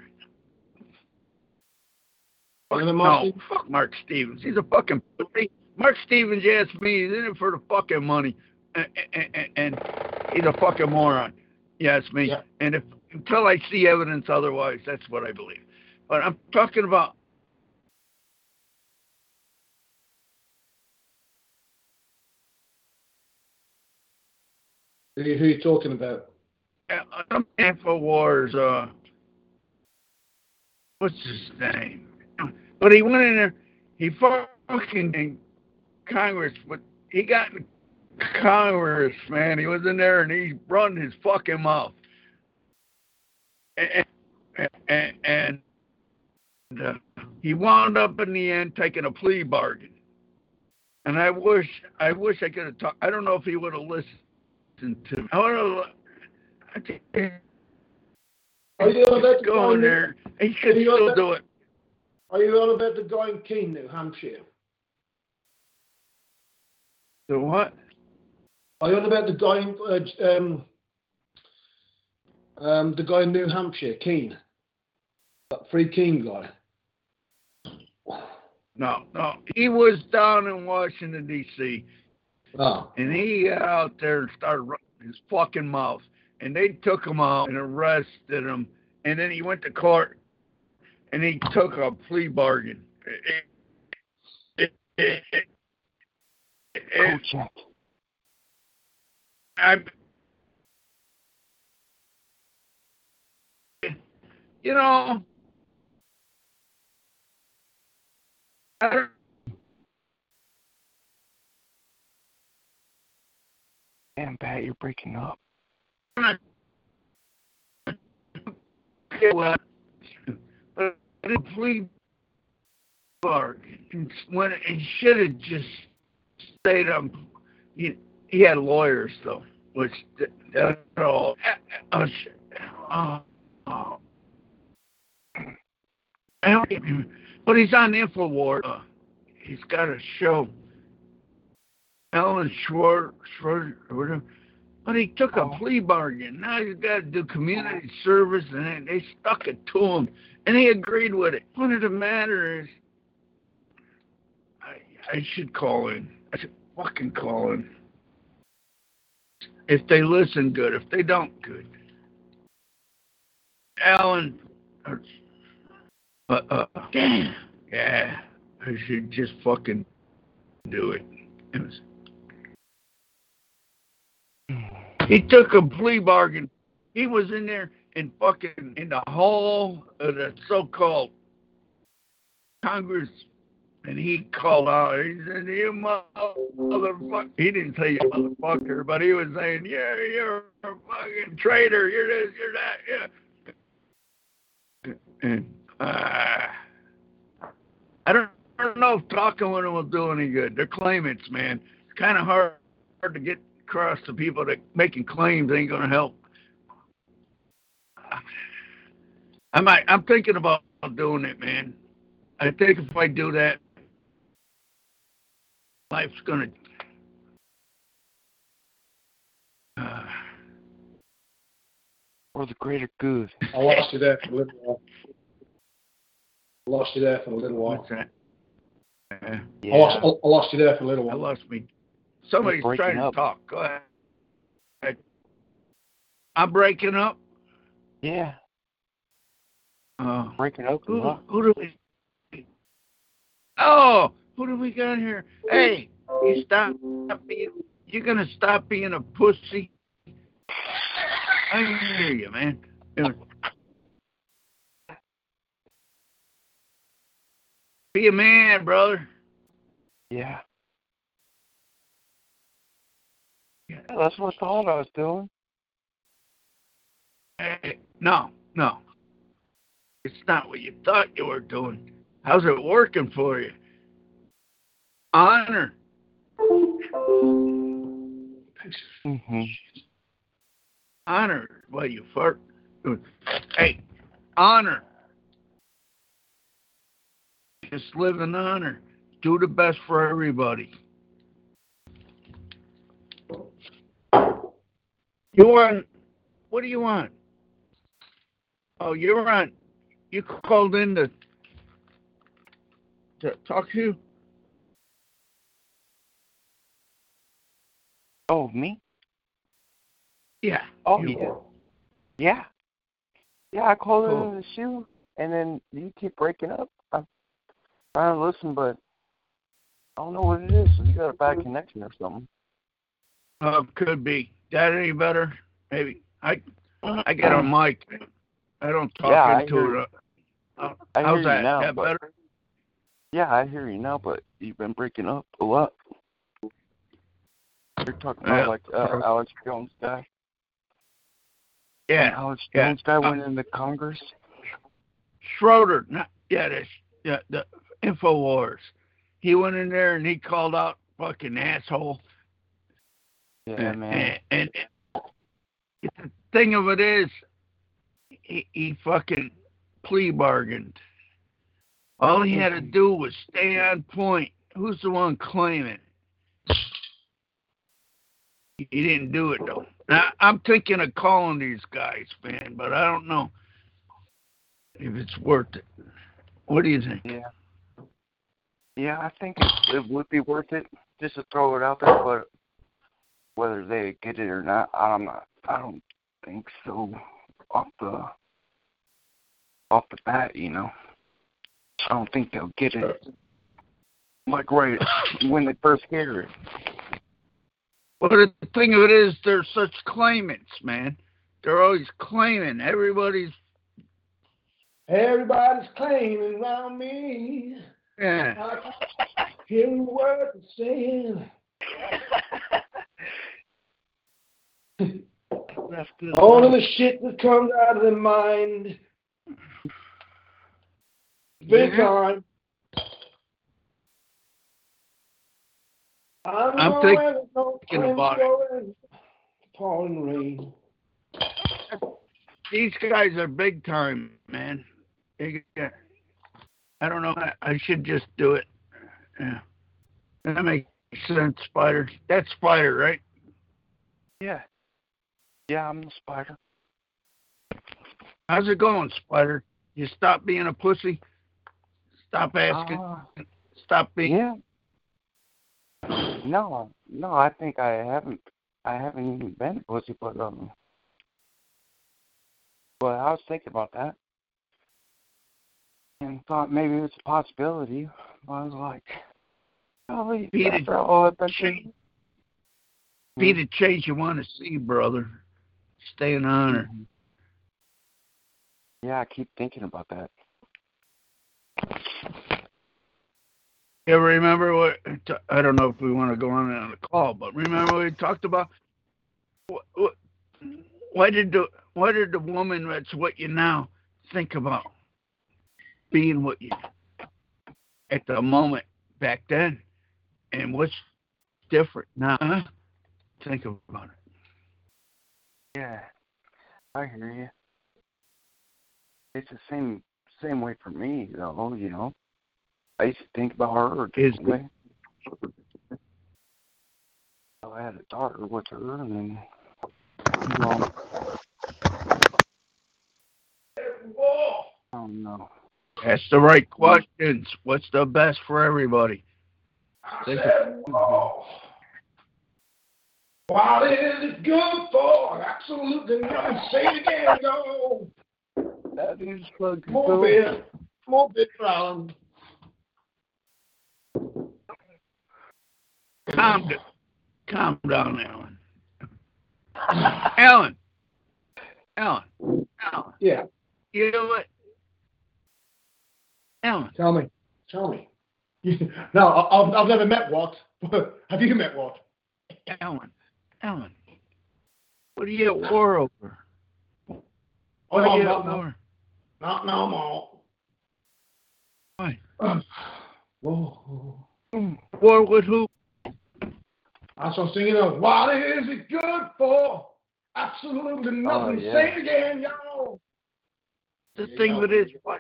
Fuck, Marc no, Stevens? fuck Marc Stevens. He's a fucking pussy. Marc Stevens asked me, he's in it for the fucking money. And, and, and he's a fucking moron. Yes, me. Yeah. And if until I see evidence otherwise, that's what I believe. But I'm talking about Who, who are you talking about? some Infowars, uh, what's his name? But he went in there, he fucking in Congress, but he got in Congress, man. He was in there and he run his fucking mouth. And, and, and uh, he wound up in the end taking a plea bargain. And I wish, I wish I could have talked. I don't know if he would have listened to me. I would have. I think Are you on about the go guy in in- there. He could Are you on still about- do it. Are you on about the guy in Keene, New Hampshire? The what? Are you on about the guy in, uh, um, um, the guy in New Hampshire, Keene? That free Keene guy. No, no. He was down in Washington D.C. Oh. and he got out there and started running his fucking mouth. And they took him out and arrested him. And then he went to court and he took a plea bargain. It, it, it, it, I, you know, I Damn, Pat, you're breaking up. but a plea bargain when he should have just stayed on. He, he had lawyers though, which that all. Uh, uh, uh, but he's on Infowars. Uh, he's got a show. Alan Schwartz, Schwartz, whatever. But he took a plea bargain. Now he's got to do community service, and they stuck it to him, and he agreed with it. Point of the matter is, I, I should call in. I should fucking call in. If they listen, good. If they don't, good. Alan, uh, uh, uh, damn, yeah, I should just fucking do it. It was. He took a plea bargain. He was in there in fucking in the hall of the so-called Congress, and he called out. He said, "You motherfucker." He didn't say you motherfucker, but he was saying, "Yeah, you're a fucking traitor. You're this. You're that." Yeah. And uh, I don't, I don't know if talking with them will do any good. They're claimants, man. It's kind of hard, hard to get across to people that making claims ain't gonna help. I might. I'm thinking about doing it, man. I think if I do that, life's gonna. Uh, For the greater good. I lost you there for a little while. I lost you there for a little while. what's that? Uh, I, lost, I lost you there for a little while. I while. lost me. Somebody's trying up. to talk. Go ahead. I'm breaking up. Yeah, Uh, breaking up. who, Huh? who do we? Oh, who do we got here? Hey, you stop being. You're gonna stop being a pussy. I hear you, man. Be a man, brother. Yeah. Yeah, that's what I thought I was doing. Hey, no, no. It's not what you thought you were doing. How's it working for you? Honor. Mm-hmm. Honor. Well, you fart. Hey, honor. Just live in honor. Do the best for everybody. You want? What do you want? Oh, you're on. You called in to to talk to you. Oh, me? Yeah. Oh, you. yeah. Yeah. Yeah, I called Cool. in the shoe, and then you keep breaking up. I'm trying to listen, but I don't know what it is. You got a bad connection or something. Uh, could be. That any better? Maybe. I I get on mic. I don't talk Yeah, I into hear- it. Uh, I hear how's you that? now, that but- better? Yeah, I hear you now, but you've been breaking up a lot. You're talking about like uh, Alex Jones guy. Yeah. Alex yeah. Jones guy Uh, went into Congress. Shroyer. Not, yeah, that's yeah, the Infowars. He went in there and he called out fucking asshole. Yeah, and, man. And, and the thing of it is, he, he fucking plea bargained. All he had to mm-hmm. do was stay on point. Who's the one claiming? He didn't do it though. Now, I'm thinking of calling these guys, man, but I don't know if it's worth it. What do you think? Yeah. Yeah, I think it, it would be worth it just to throw it out there, but whether they get it or not, I'm not. I don't think so. Off the off the bat, you know, I don't think they'll get it. Like right when they first hear it. Well, the thing of it is, they're such claimants, man. They're always claiming. Everybody's Everybody's claiming around me. yeah. I hear the word they're saying. That's good. All of the shit that comes out of their mind. Big Yeah. time. I'm, I'm going thinking no about it. going, Pouring rain. these guys are big time, man. They got- I don't know. I, I should just do it. Yeah. That makes sense, Spider. That's Spider, right? Yeah. Yeah, I'm the spider. How's it going, Spider? You stop being a pussy? Stop asking. Uh, stop being. yeah. No, no, I think I haven't. I haven't even been a pussy, but um. But I was thinking about that, and thought maybe it's a possibility. I was like, probably Be the after all I've been change, be the change you want to see, brother. Stay an honor. Mm-hmm. Yeah, I keep thinking about that. You ever remember what? I don't know if we want to go on on the call, but remember we talked about what, what, why did the why did the woman that's what you now think about being what you at the moment back then, and what's different now? Huh? Think about it. Yeah, I hear you. It's the same same way for me, though. You know, I used to think about her a Is different way. I had a daughter with her, and then you know, oh no, That's the right questions. What's the best for everybody? Think What mm-hmm. Is it good for? Absolutely nothing. Say it again, go. that is fucking More cool. beer. More beer, Alan. Calm, d- calm down, Alan. Alan. Alan. Alan. Yeah. You know what? Alan. Tell me. Tell me. no, I- I've, I've never met what. Have you met what? Alan. Alan. What are you at war over? Oh, What no, are you no, at no. war? Not no more. Why? Whoa. War with who? That's what I'm singing of. What is it good for? Absolutely oh, nothing. yeah. Say it again, yo. The Yeah, thing no. with it is, why,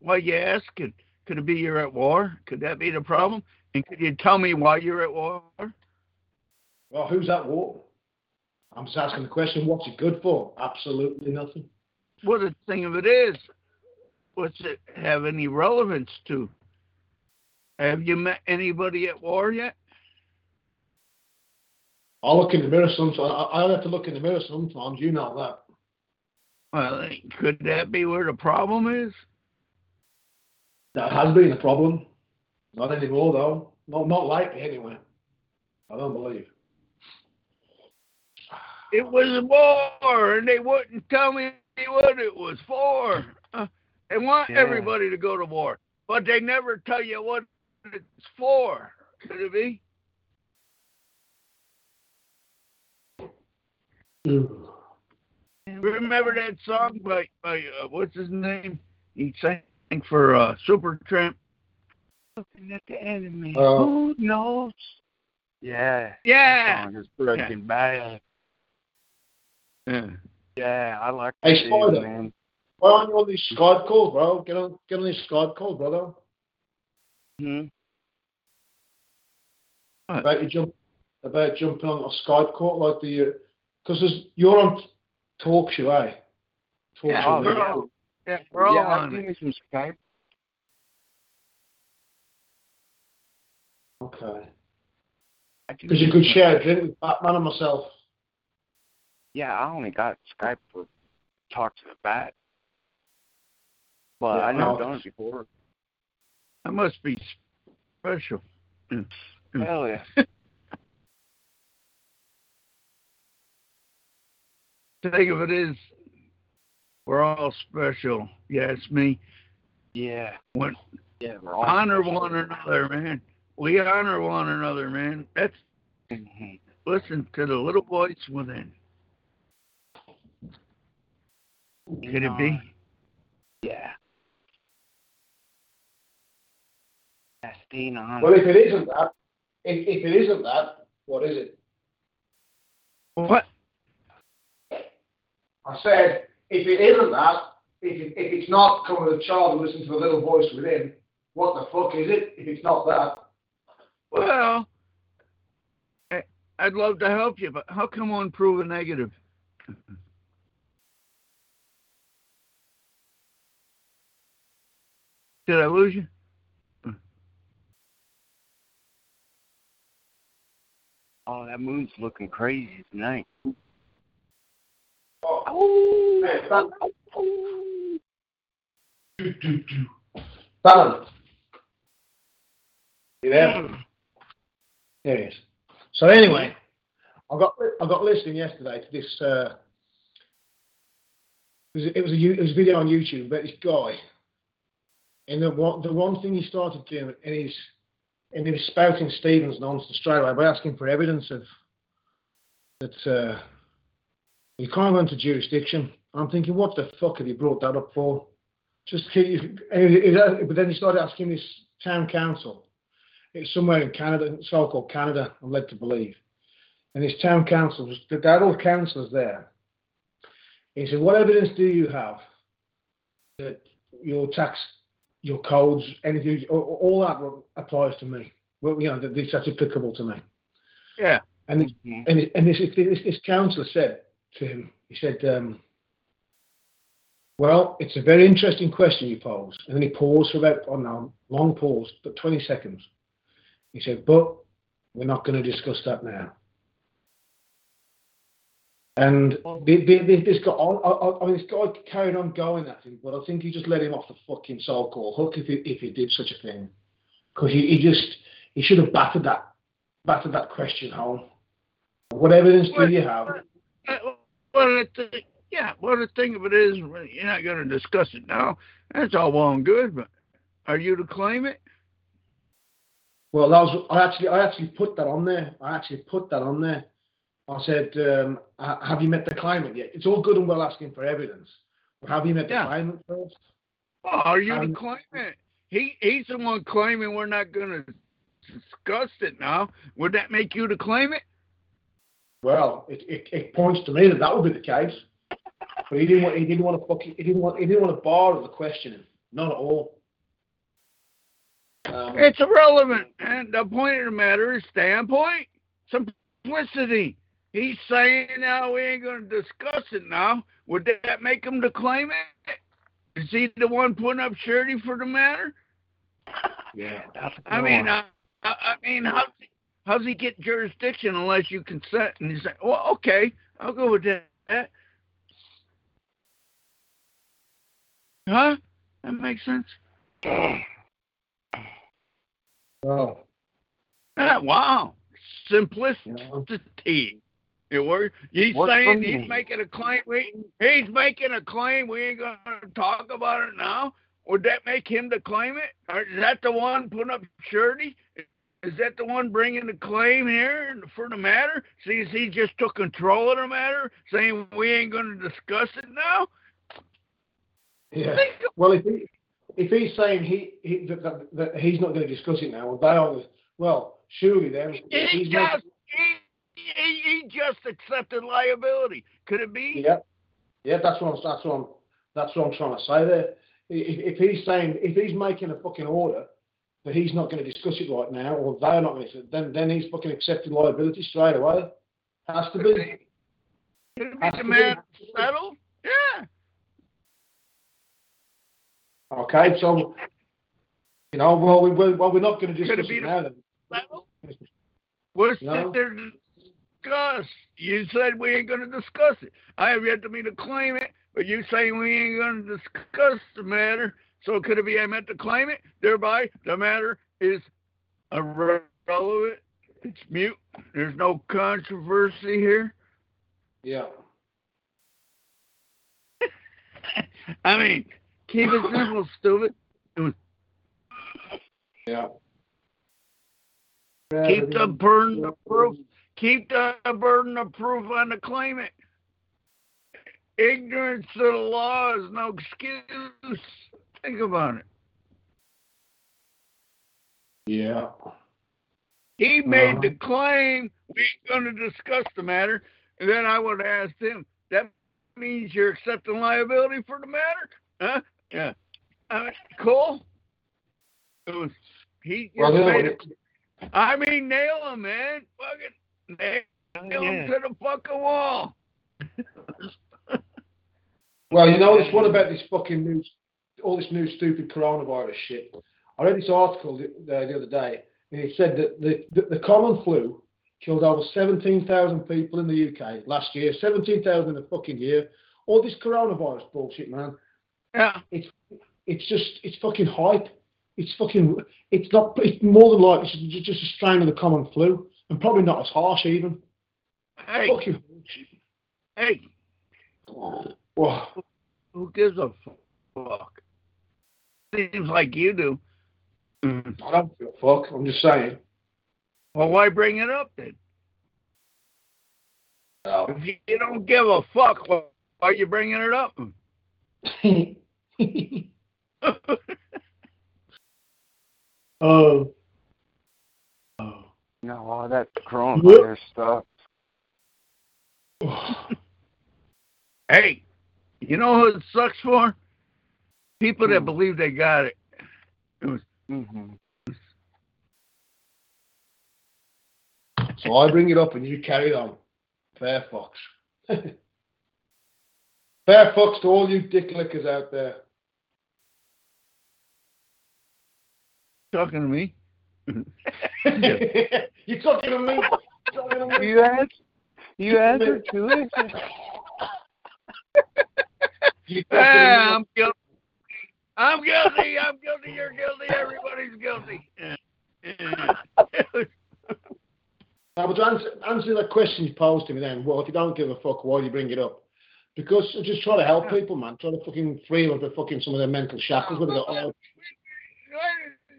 why you asking? Could it be you're at war? Could that be the problem? And could you tell me why you're at war? Well, who's at war? I'm just asking the question, what's it good for? Absolutely nothing. Well, the thing of it is, what's it have any relevance to? Have you met anybody at war yet? I look in the mirror sometimes. I, I have to look in the mirror sometimes. You know that. Well, could that be where the problem is? That has been a problem. Not anymore, though. Not, not lately, anyway. I don't believe. It was war, and they wouldn't tell me what it was for. Uh, they want Yeah. everybody to go to war, but they never tell you what it's for. Could it be? Remember that song by by uh, what's his name? He sang for uh, Supertramp. Looking at the enemy, Uh, who knows? Yeah, Yeah. that song is freaking bad. Yeah. Yeah, I like Hey, that too, Spider. man. Why aren't you on these Skype calls, bro? Get on, get on these Skype calls, brother. Hmm. About you jump, about jumping on a Skype call like the, because you're on talk show, eh? Talk Yeah, show. we're yeah, we're all yeah, on give it. me some Skype. Okay. Because you could share a drink with Batman and myself. Yeah, I only got Skype for talk to the bat. But Yeah, I never no. done it before. That must be special. Hell yeah. The thing of it is, we're all special. Yeah, it's me. Yeah. When, Yeah, we're all honor special. one another, man. We honor one another, man. That's Mhm. listen to the little voice within. Could it be? Yeah. Yeah, staying on. Well, if it isn't that, if, if it isn't that, what is it? What? I said, if it isn't that, if, it, if it's not coming with a child and listen to the little voice within, what the fuck is it? If it's not that, Well, I- I'd love to help you, but how come one prove a negative? Did I lose you? Oh, that moon's looking crazy tonight. oh, that, Balance. You there? There he is. So anyway, I got I got listening yesterday to this. Uh, it was, it was a it was a video on YouTube about this guy, and the one the one thing he started doing, and he's and he was spouting Stevens nonsense straight away by asking for evidence of that. Uh, he kind of went to jurisdiction. I'm thinking, what the fuck have you brought that up for? Just keep, but then he started asking this town council. It's somewhere in Canada, so-called Canada. I'm led to believe. And this town council, was- the all councillors there. He said, "What evidence do you have that your tax, your codes, anything, all, all that applies to me? Well, you know, that this that's applicable to me." Yeah. And this, and, this- and this, this, this councillor said to him, he said, um, well, it's a very interesting question you pose. And then he paused for about, oh no, long pause, but 20 seconds. He said, but we're not going to discuss that now. And the, this guy, I, I, I mean, this guy carried on going at him, but I think he just let him off the fucking so-called hook if he, if he did such a thing. Because he, he just, he should have battered that, battered that question home. What evidence do you have? Uh, Well, the yeah, well, the thing of it is, you're not going to discuss it now. That's all well and good, but are you to claim it? Well, that was I actually I actually put that on there. I actually put that on there. I said, um, "Have you met the claimant yet?" It's all good and well asking for evidence, but have you met the claimant first? Well, are you Um, to claim it? He he's the one claiming we're not going to discuss it now. Would that make you the claim it? Well, it, it, it points to me that that would be the case. But he didn't want he didn't want to fucking he didn't want he didn't want to bar the questioning, not at all. Um, It's irrelevant. And the point of the matter is standpoint, simplicity. He's saying now we ain't going to discuss it now. Would that make him to claim it? Is he the one putting up surety for the matter? Yeah, that's a I mean, one. I, I, mean, how's he, how's he get jurisdiction unless you consent? And he's like, well, okay, I'll go with that. Huh? That makes sense. oh, Ah, wow, simplicity. It works. He's Works for saying me. he's making a claim. We, he's making a claim. We ain't gonna talk about it now. Would that make him to claim it? Or is that the one putting up surety? Is that the one bringing the claim here for the matter? Sees he just took control of the matter, saying we ain't going to discuss it now. yeah. Well, if he if he's saying he, he that, that, that he's not going to discuss it now, well, they are. Well, surely then He he's not- just he, he, just accepted liability. Could it be? Yeah, yeah, that's what I'm, that's what I'm, that's what I'm trying to say there. If, if he's saying, if he's making a fucking order that he's not going to discuss it right now, or they're not going to, then then he's fucking accepted liability straight away. Has to be. Could it be the man settled? Yeah. Okay, so you know, well, we well, well we're not going to Could it discuss it now. Then. Settled? We're No. there discuss. You said we ain't going to discuss it. I have yet to me to claim it, but you say we ain't going to discuss the matter. So could it be I meant to claim it? Thereby, the matter is irrelevant. It's mute. There's no controversy here. Yeah. I mean, keep it simple, stupid. Yeah. Keep the burden of proof. Keep the burden of proof on the claimant. Ignorance of the law is no excuse. Think about it. Yeah. He made Uh-huh. the claim. We ain't going to discuss the matter. And then I would ask him, that means you're accepting liability for the matter, huh? Yeah. I mean, cool. It was, he Well, just you know, made it. I mean, nail him, man. Fucking nail him to the fucking wall. Well, you know this one about this fucking new, all this new stupid coronavirus shit. I read this article the, uh, the other day, and it said that the, the, the common flu killed over 17,000 people in the UK last year. 17,000 in a fucking year. All this coronavirus bullshit, man. Yeah. It's it's just it's fucking hype. It's fucking it's not. It's more than like it's just a strain of the common flu, and probably not as harsh even. Hey, Fucking. hey, Well, who gives a fuck? Seems like you do. I don't give a fuck. I'm just saying. Well, why bring it up then? No. If you, don't give a fuck, why why are you bringing it up? Oh. No, all that coronavirus stuff. hey, you know who it sucks for? People that believe they got it. It was hmm So I bring it up and you carry it on. Fair fox. Fair fox to all you dick lickers out there. talking to me. you talking to me? You talking to me? You answer. You answer to it. You talking Ah, to I'm guilty. I'm guilty. I'm guilty. You're guilty. Everybody's guilty. Now, but to answer, answer that question you posed to me then, well, if you don't give a fuck, why do you bring it up? Because I'm just trying to help people, man. Try to fucking free them from fucking some of their mental shackles. Where they go, oh,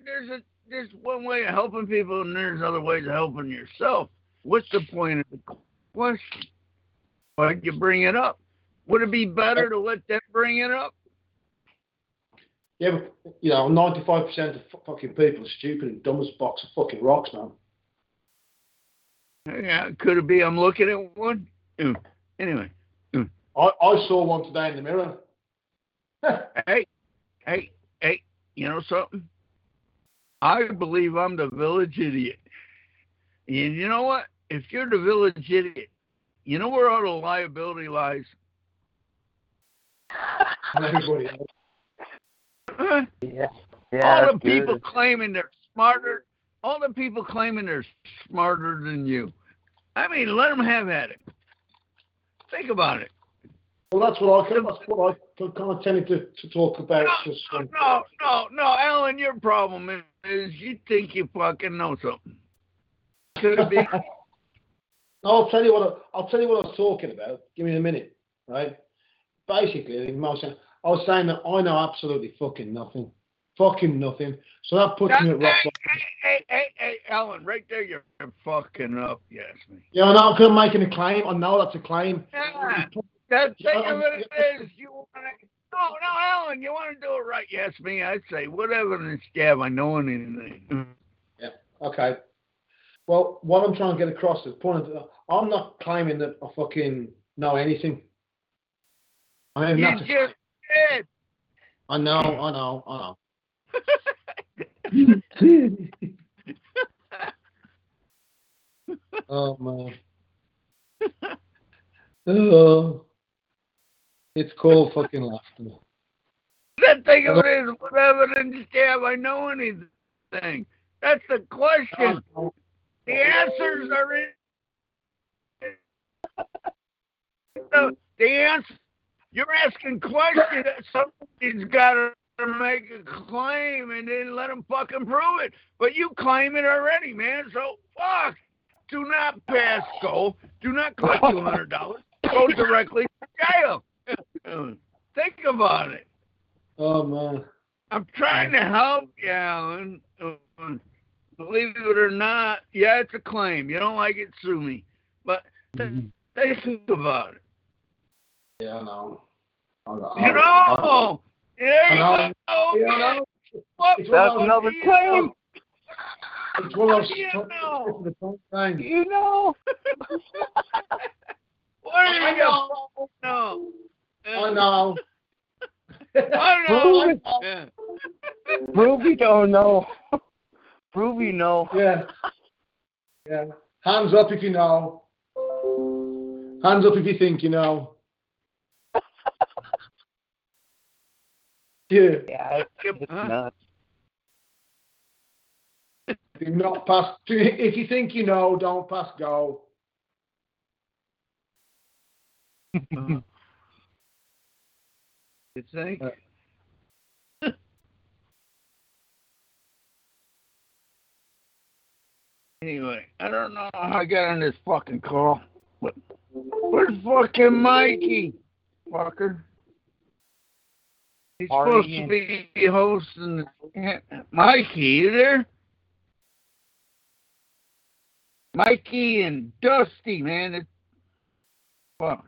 there's a there's one way of helping people, and there's other ways of helping yourself. What's the point of the question? Why'd you bring it up? Would it be better to let them bring it up? yeah, but, you know, 95% of fucking people are stupid and dumb as a box of fucking rocks, man. Yeah, could it be I'm looking at one? Mm. Anyway, I, I saw one today in the mirror. hey, hey, hey, you know something? I believe I'm the village idiot. And you know what? If you're the village idiot, you know where all the liability lies? And everybody. Huh? Yeah. all the people claiming they're smarter, all the people claiming they're smarter than you. I mean, let them have at it. Think about it. Well, that's what I that's what I kind of tended to, to talk about. No, just, um, no, no, no, Alan. Your problem is, is you think you fucking know something. Could it be? I'll tell you what I, I'll tell you what I was talking about. Give me a minute, right? Basically, most, I was saying that I know absolutely fucking nothing, fucking nothing. So that puts me at rock hey, bottom. hey, hey, hey, Alan, right there, you're fucking up. Yes, me. Yeah, I know I'm making a claim. I know that's a claim. Yeah, that think of it as you want to. No, no, Alan, you want to do it right? Yes, me. I'd say, what evidence do you have? I know anything. Yeah. Okay. Well, what I'm trying to get across is point of, uh, I'm not claiming that I fucking know anything. I am You not. just did. I know, I know, I know. oh man. Oh. It's called fucking laughter. The thing of it is, what evidence do you have? I know anything. That's the question. The answers are in. The, the answer. You're asking questions. Somebody's got to make a claim and then let them fucking prove it. But you claim it already, man. So fuck. Do not pass go. Do not collect two hundred dollars. Go directly to jail. Think about it. Oh man. I'm trying to help you, Alan. Uh, Believe it or not, yeah, it's a claim. You don't like it, sue me. But th- think about it. Yeah, I know. You know, there you I know. go. I know. What It's one That's another claim. It's one of those You know. things. You know. What do you know. No. Know. I know. Oh. Yeah. Prove you don't know. Prove you know. Yeah. Yeah. Hands up if you know. Hands up if you think you know. Yeah. Yeah, it's nuts. Do not pass. If you think you know, don't pass go. You think? Uh, anyway, I don't know how I got on this fucking call, but where's fucking Mikey? Fucker. He's supposed to be hosting. Mikey, you there? Mikey and Dusty, man. It, fuck.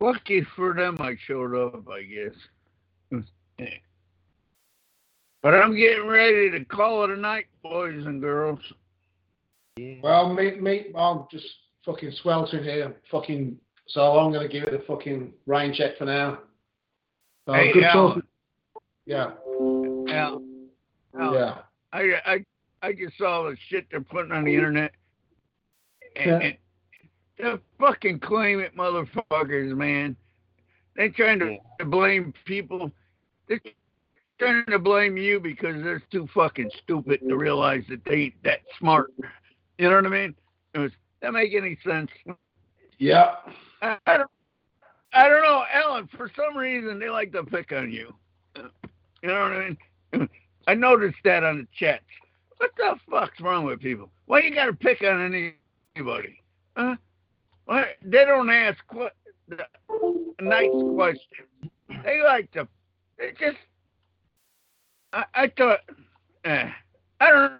Lucky for them I showed up, I guess. But I'm getting ready to call it a night, boys and girls. Well, me, me, I'm just fucking sweltering here. Fucking. So I'm going to give it a fucking rain check for now. So Hey, good Alan. Yeah. Al, Yeah. I, I, I just saw the shit they're putting on the internet. And, Yeah. and the fucking claim it motherfuckers, man. They're trying to, to blame people. They're trying to blame you because they're too fucking stupid to realize that they ain't that smart. You know what I mean? Does that make any sense? Yeah. I, I don't. I don't know, Alan. For some reason, they like to pick on you. You know what I mean? I noticed that on the chats. What the fuck's wrong with people? Why you gotta pick on anybody? Huh? Why they don't ask what the nice questions. They like to. They just. I, I thought. Eh, I don't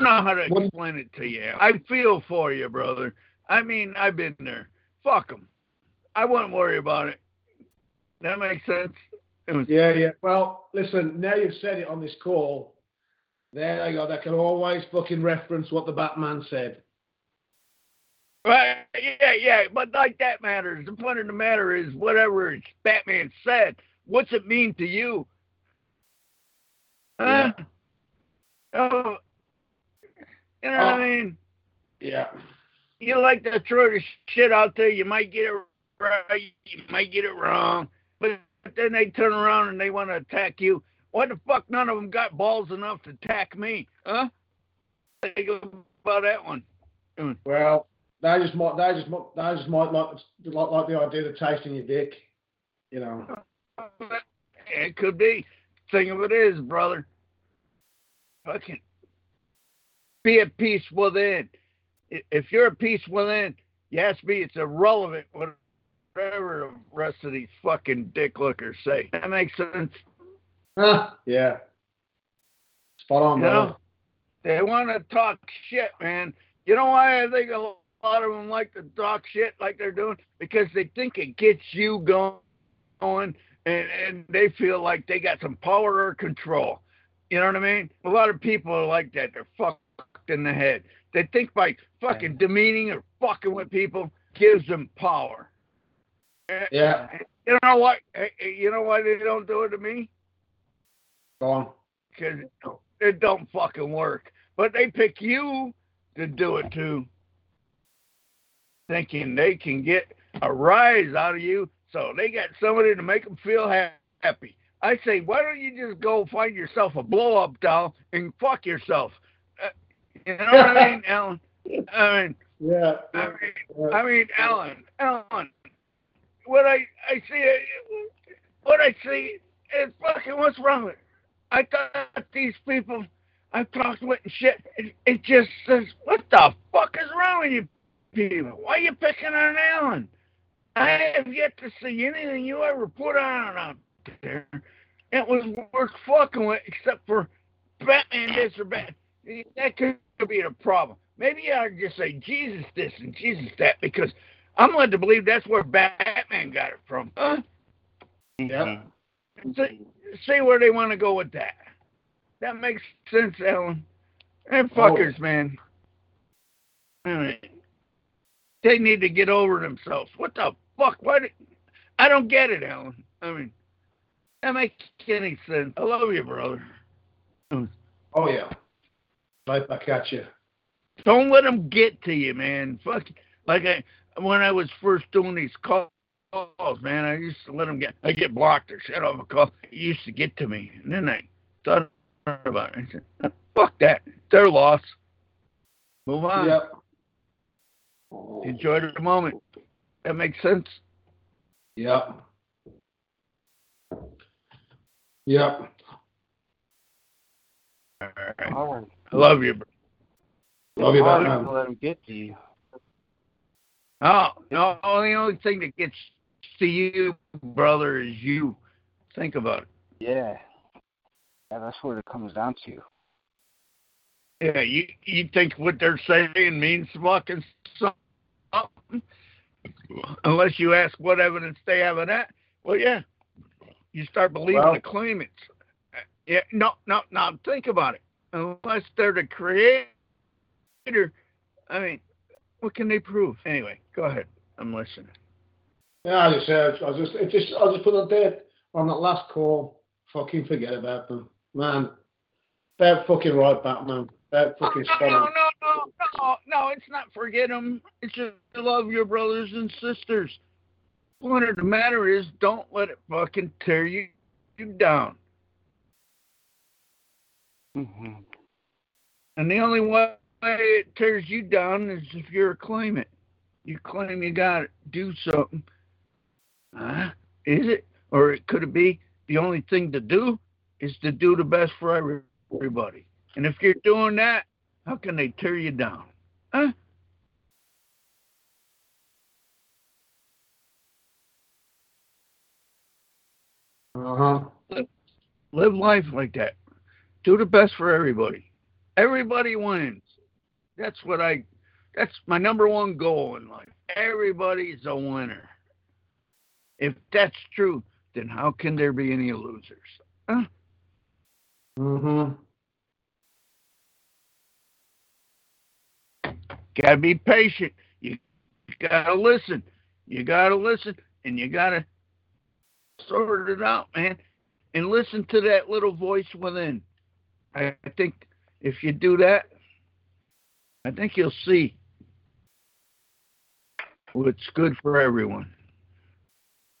know how to explain it to you. I feel for you, brother. I mean, I've been there. Fuck them. I wouldn't worry about it. That makes sense. It was, Yeah, yeah. Well, listen, now you've said it on this call, there you go. They can always fucking reference what the Batman said. Right, yeah, yeah, but like that matters. The point of the matter is, whatever Batman said, what's it mean to you? Huh? Oh, you know what I oh. mean? Yeah. You like to throw the shit out there. You might get it right, you might get it wrong, but then they turn around and they want to attack you. Why the fuck none of them got balls enough to attack me? Huh? Think about that one. Well, they just might, they just, might- they just might like, like, like the idea of tasting your dick. You know. It could be. Thing of it is, brother. Fucking be at peace within. If you're at peace within, you ask me, it's irrelevant whatever the rest of these fucking dick lookers say. That makes sense. Huh? Yeah. Spot on, You brother. know, they want to talk shit, man. You know why I think a lot of them like to talk shit like they're doing? Because they think it gets you going, and, and they feel like they got some power or control. You know what I mean? A lot of people are like that. They're fucked in the head. They think by fucking demeaning or fucking with people gives them power. Yeah. You know what? Eh, eh, You know why they don't do it to me? Go on. because it don't fucking work. But they pick you to do it to, thinking they can get a rise out of you. So they got somebody to make them feel ha- happy. I say, why don't you just go find yourself a blow up doll and fuck yourself? Uh, you know what I mean, Alan? I mean, Yeah. I mean, I mean, Alan, Alan, what I I see, what I see is fucking what's wrong with it? I thought these people I've talked with and shit, it, it just says, what the fuck is wrong with you people? Why are you picking on Alan? I have yet to see anything you ever put on out there. It was worth fucking with, except for Batman this or Bat. That could be the problem. Maybe I just say Jesus this and Jesus that because I'm led to believe that's where Batman got it from. Huh? Yeah. See, see where they want to go with that. That makes sense, Ellen. And oh. fuckers, man. I mean, they need to get over themselves. What the fuck? What? I don't get it, Alan. I mean, that makes any sense. I love you, brother. Oh yeah. Right back at you. Don't let them get to you, man. Fuck, like I when I was first doing these calls, man, I used to let them get. I get blocked or shut off a call. It used to get to me, and then I thought about it. I said, "Fuck that. Their loss. Move on. Yep. Enjoy the moment. That makes sense. Yep. Yep. All right. All right. I love you, bro. Love you, Hard Batman. to let him get to you. Oh, no, the only thing that gets to you, brother, is you. Think about it. Yeah. Yeah, that's what it comes down to. Yeah, you you think what they're saying means fucking something? Unless you ask what evidence they have of that. Well, yeah, you start believing Well- the claimants. Yeah, no, no, no. Think about it. Unless they're the creator, I mean, what can they prove? Anyway, go ahead. I'm listening. Yeah, I just said, I just, it just, I just put on there on that last call. Fucking forget about them, man. They're fucking right, Batman. They're fucking oh, No, spot no, on. no, no, no, no. It's not forget them. It's just love your brothers and sisters. Point of the matter is, don't let it fucking tear you, you down. hmm And the only way it tears you down is if you're a claimant. You claim you got to do something. Huh? Is it? Or it could it be the only thing to do is to do the best for everybody. And if you're doing that, how can they tear you down? Huh? Uh huh. Live life like that. Do the best for everybody. Everybody wins. That's what I that's my number one goal in life. Everybody's a winner. If that's true, then how can there be any losers? Huh? Mm-hmm. Gotta be patient. You gotta listen. You gotta listen and you gotta sort it out, man. And listen to that little voice within. I think if you do that, I think you'll see what's good for everyone,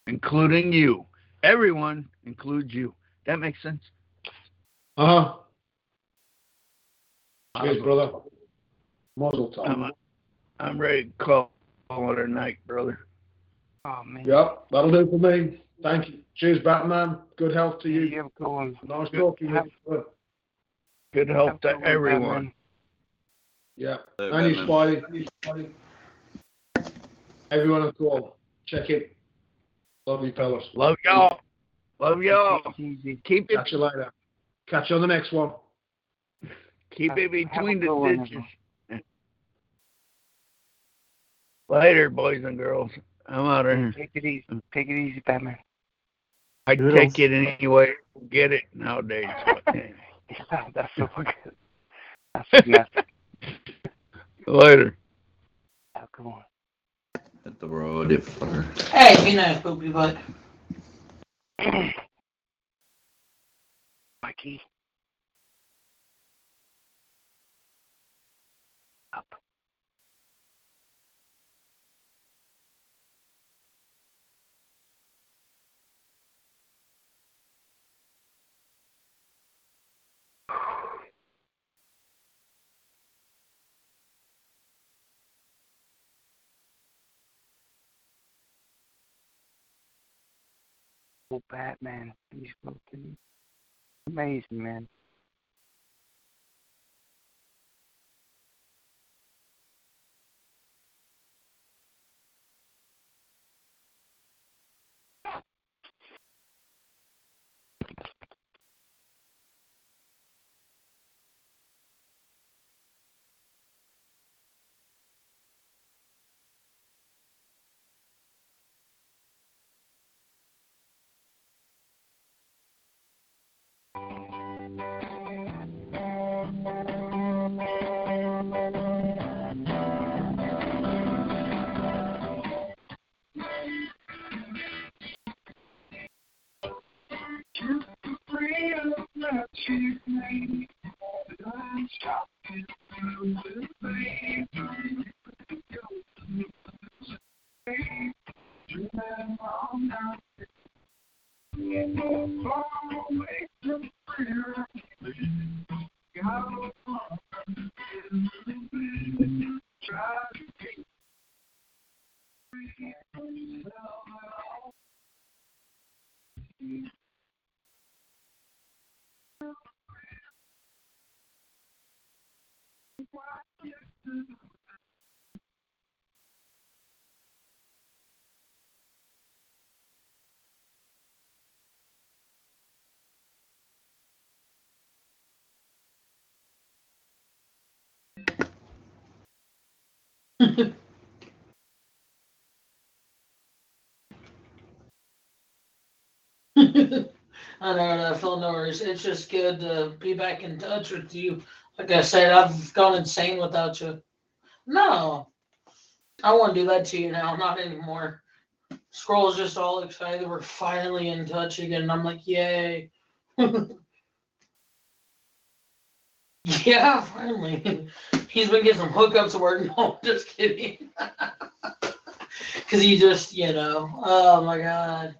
including you. Everyone includes you. That makes sense? Uh huh. Cheers, brother. Muzzle time. I'm, I'm ready to call, call it a night, brother. Oh man. Yep, that'll do for me. Thank you. Cheers, Batman. Good health to you. You have a good one. Nice talking with you. Good health to Have a good one, everyone. Batman. Yeah. Hey, And you, Spidey. Spidey. Everyone on call. Check it. Love you, fellas. Love y'all. Love y'all. Take it easy. Keep it Catch you later. Catch you on the next one. keep it between the ditches. Later, boys and girls. I'm out of here. Take it easy. Take it easy, Batman. I Doodles. take it anyway. Get it nowadays. Yeah, that's so good. That's a message. Later. Have a good one. At the road, if uh, Hey, be nice, poopy butt. Mikey. Batman. He's fucking amazing, man. I know, I feel no worries. It's just good to be back in touch with you. Like I said, I've gone insane without you. No, I won't do that to you now. Not anymore. Squirrel's just all excited. We're finally in touch again. I'm like, yay. yeah, finally. He's been getting some hookups at work. No, I'm just kidding. Because he just, you know, oh my God.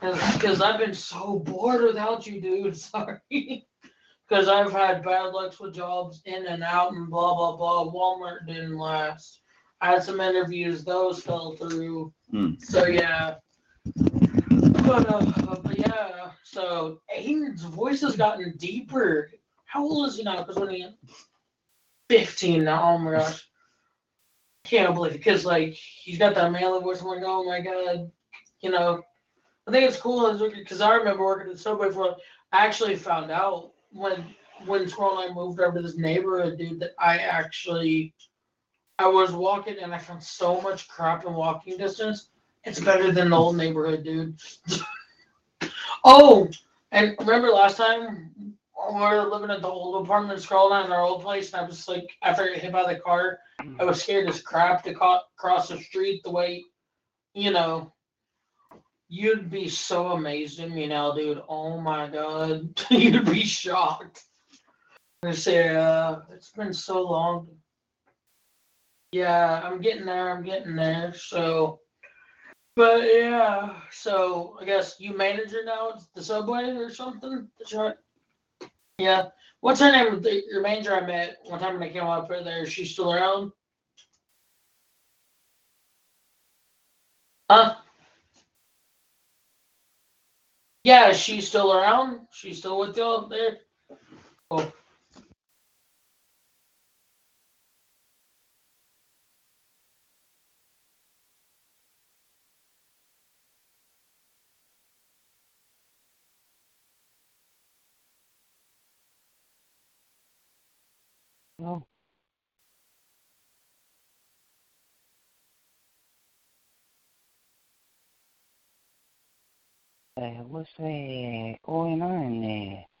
Because I've been so bored without you, dude. Sorry. Because I've had bad lucks with jobs in and out and blah, blah, blah. Walmart didn't last. I had some interviews, those fell through. Hmm. So, yeah. But, uh, but yeah, so Aiden's voice has gotten deeper. How old is he now? Because when he 15 now, oh my gosh. Can't believe it. Because, like, he's got that manly voice. I'm like, oh my God. You know, I think it's cool because I remember working at Subway for. I actually found out when when Squirrel and I moved over to this neighborhood, dude, that I actually I was walking and I found so much crap in walking distance. It's better than the old neighborhood, dude. oh, and remember last time we were living at the old apartment, scrolling in our old place, and I was like, after I got hit by the car, I was scared as crap to co- cross the street the way, you know, You'd be so amazed at me now, dude. Oh my god. You'd be shocked. I say, uh, it's been so long. Yeah, I'm getting there. I'm getting there. So, but yeah, so I guess you manager now at the subway or something? That's right. Yeah. What's her name? The, your manager I met one time when I came up there. Is she still around? Huh? Yeah, she's still around. She's still with you up there. Cool. No. Hey, what's uh, going on there?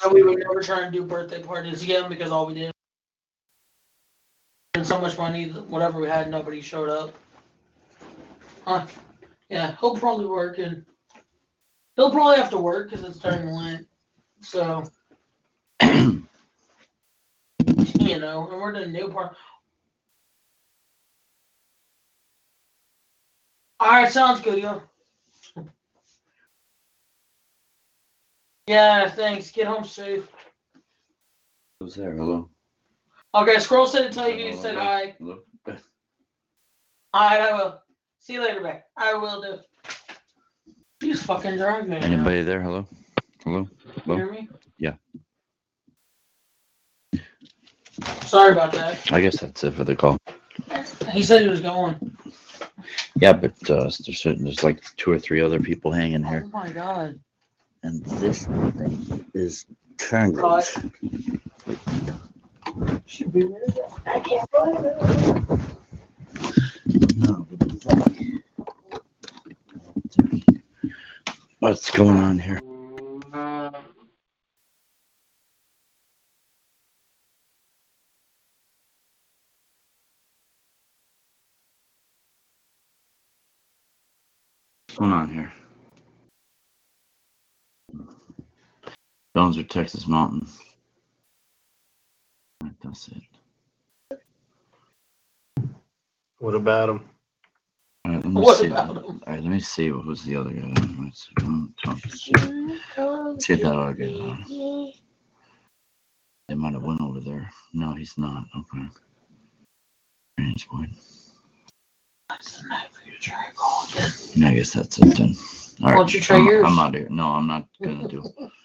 So we would never try and do birthday parties again because all we did and so much money whatever we had, nobody showed up. Huh. Yeah, he'll probably work and he'll probably have to work because it's during Lent. So you know, and we're in a new part. All right, sounds good, yo. Yeah, thanks. Get home safe. Who's there? Hello. Okay, Squirrel said to tell you he said hi. Hello. All right, I will. See you later, back. I will do. He's fucking drunk, man. Anybody there? Hello. Hello. You Hello. hear me? Yeah. Sorry about that. I guess that's it for the call. He said he was going. Yeah, but uh, there's certain, there's like two or three other people hanging here, Oh my god. And this thing is turned. Cut. Should be rid it. I can't it. What's going on here? What's going on here? Jones or Texas Mountain. Right, That's it. What about him? All right, let me What see. about All right, let me see what was the other guy. Let's see, don't see. See if that other guy's on. They might have went over there. No, he's not. Okay. Strange boy. Yeah, I guess that's it then. All Why don't you try I'm, yours? I'm not here. No, I'm not gonna do.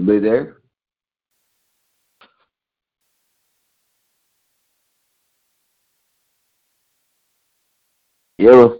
Anybody there? Yellow.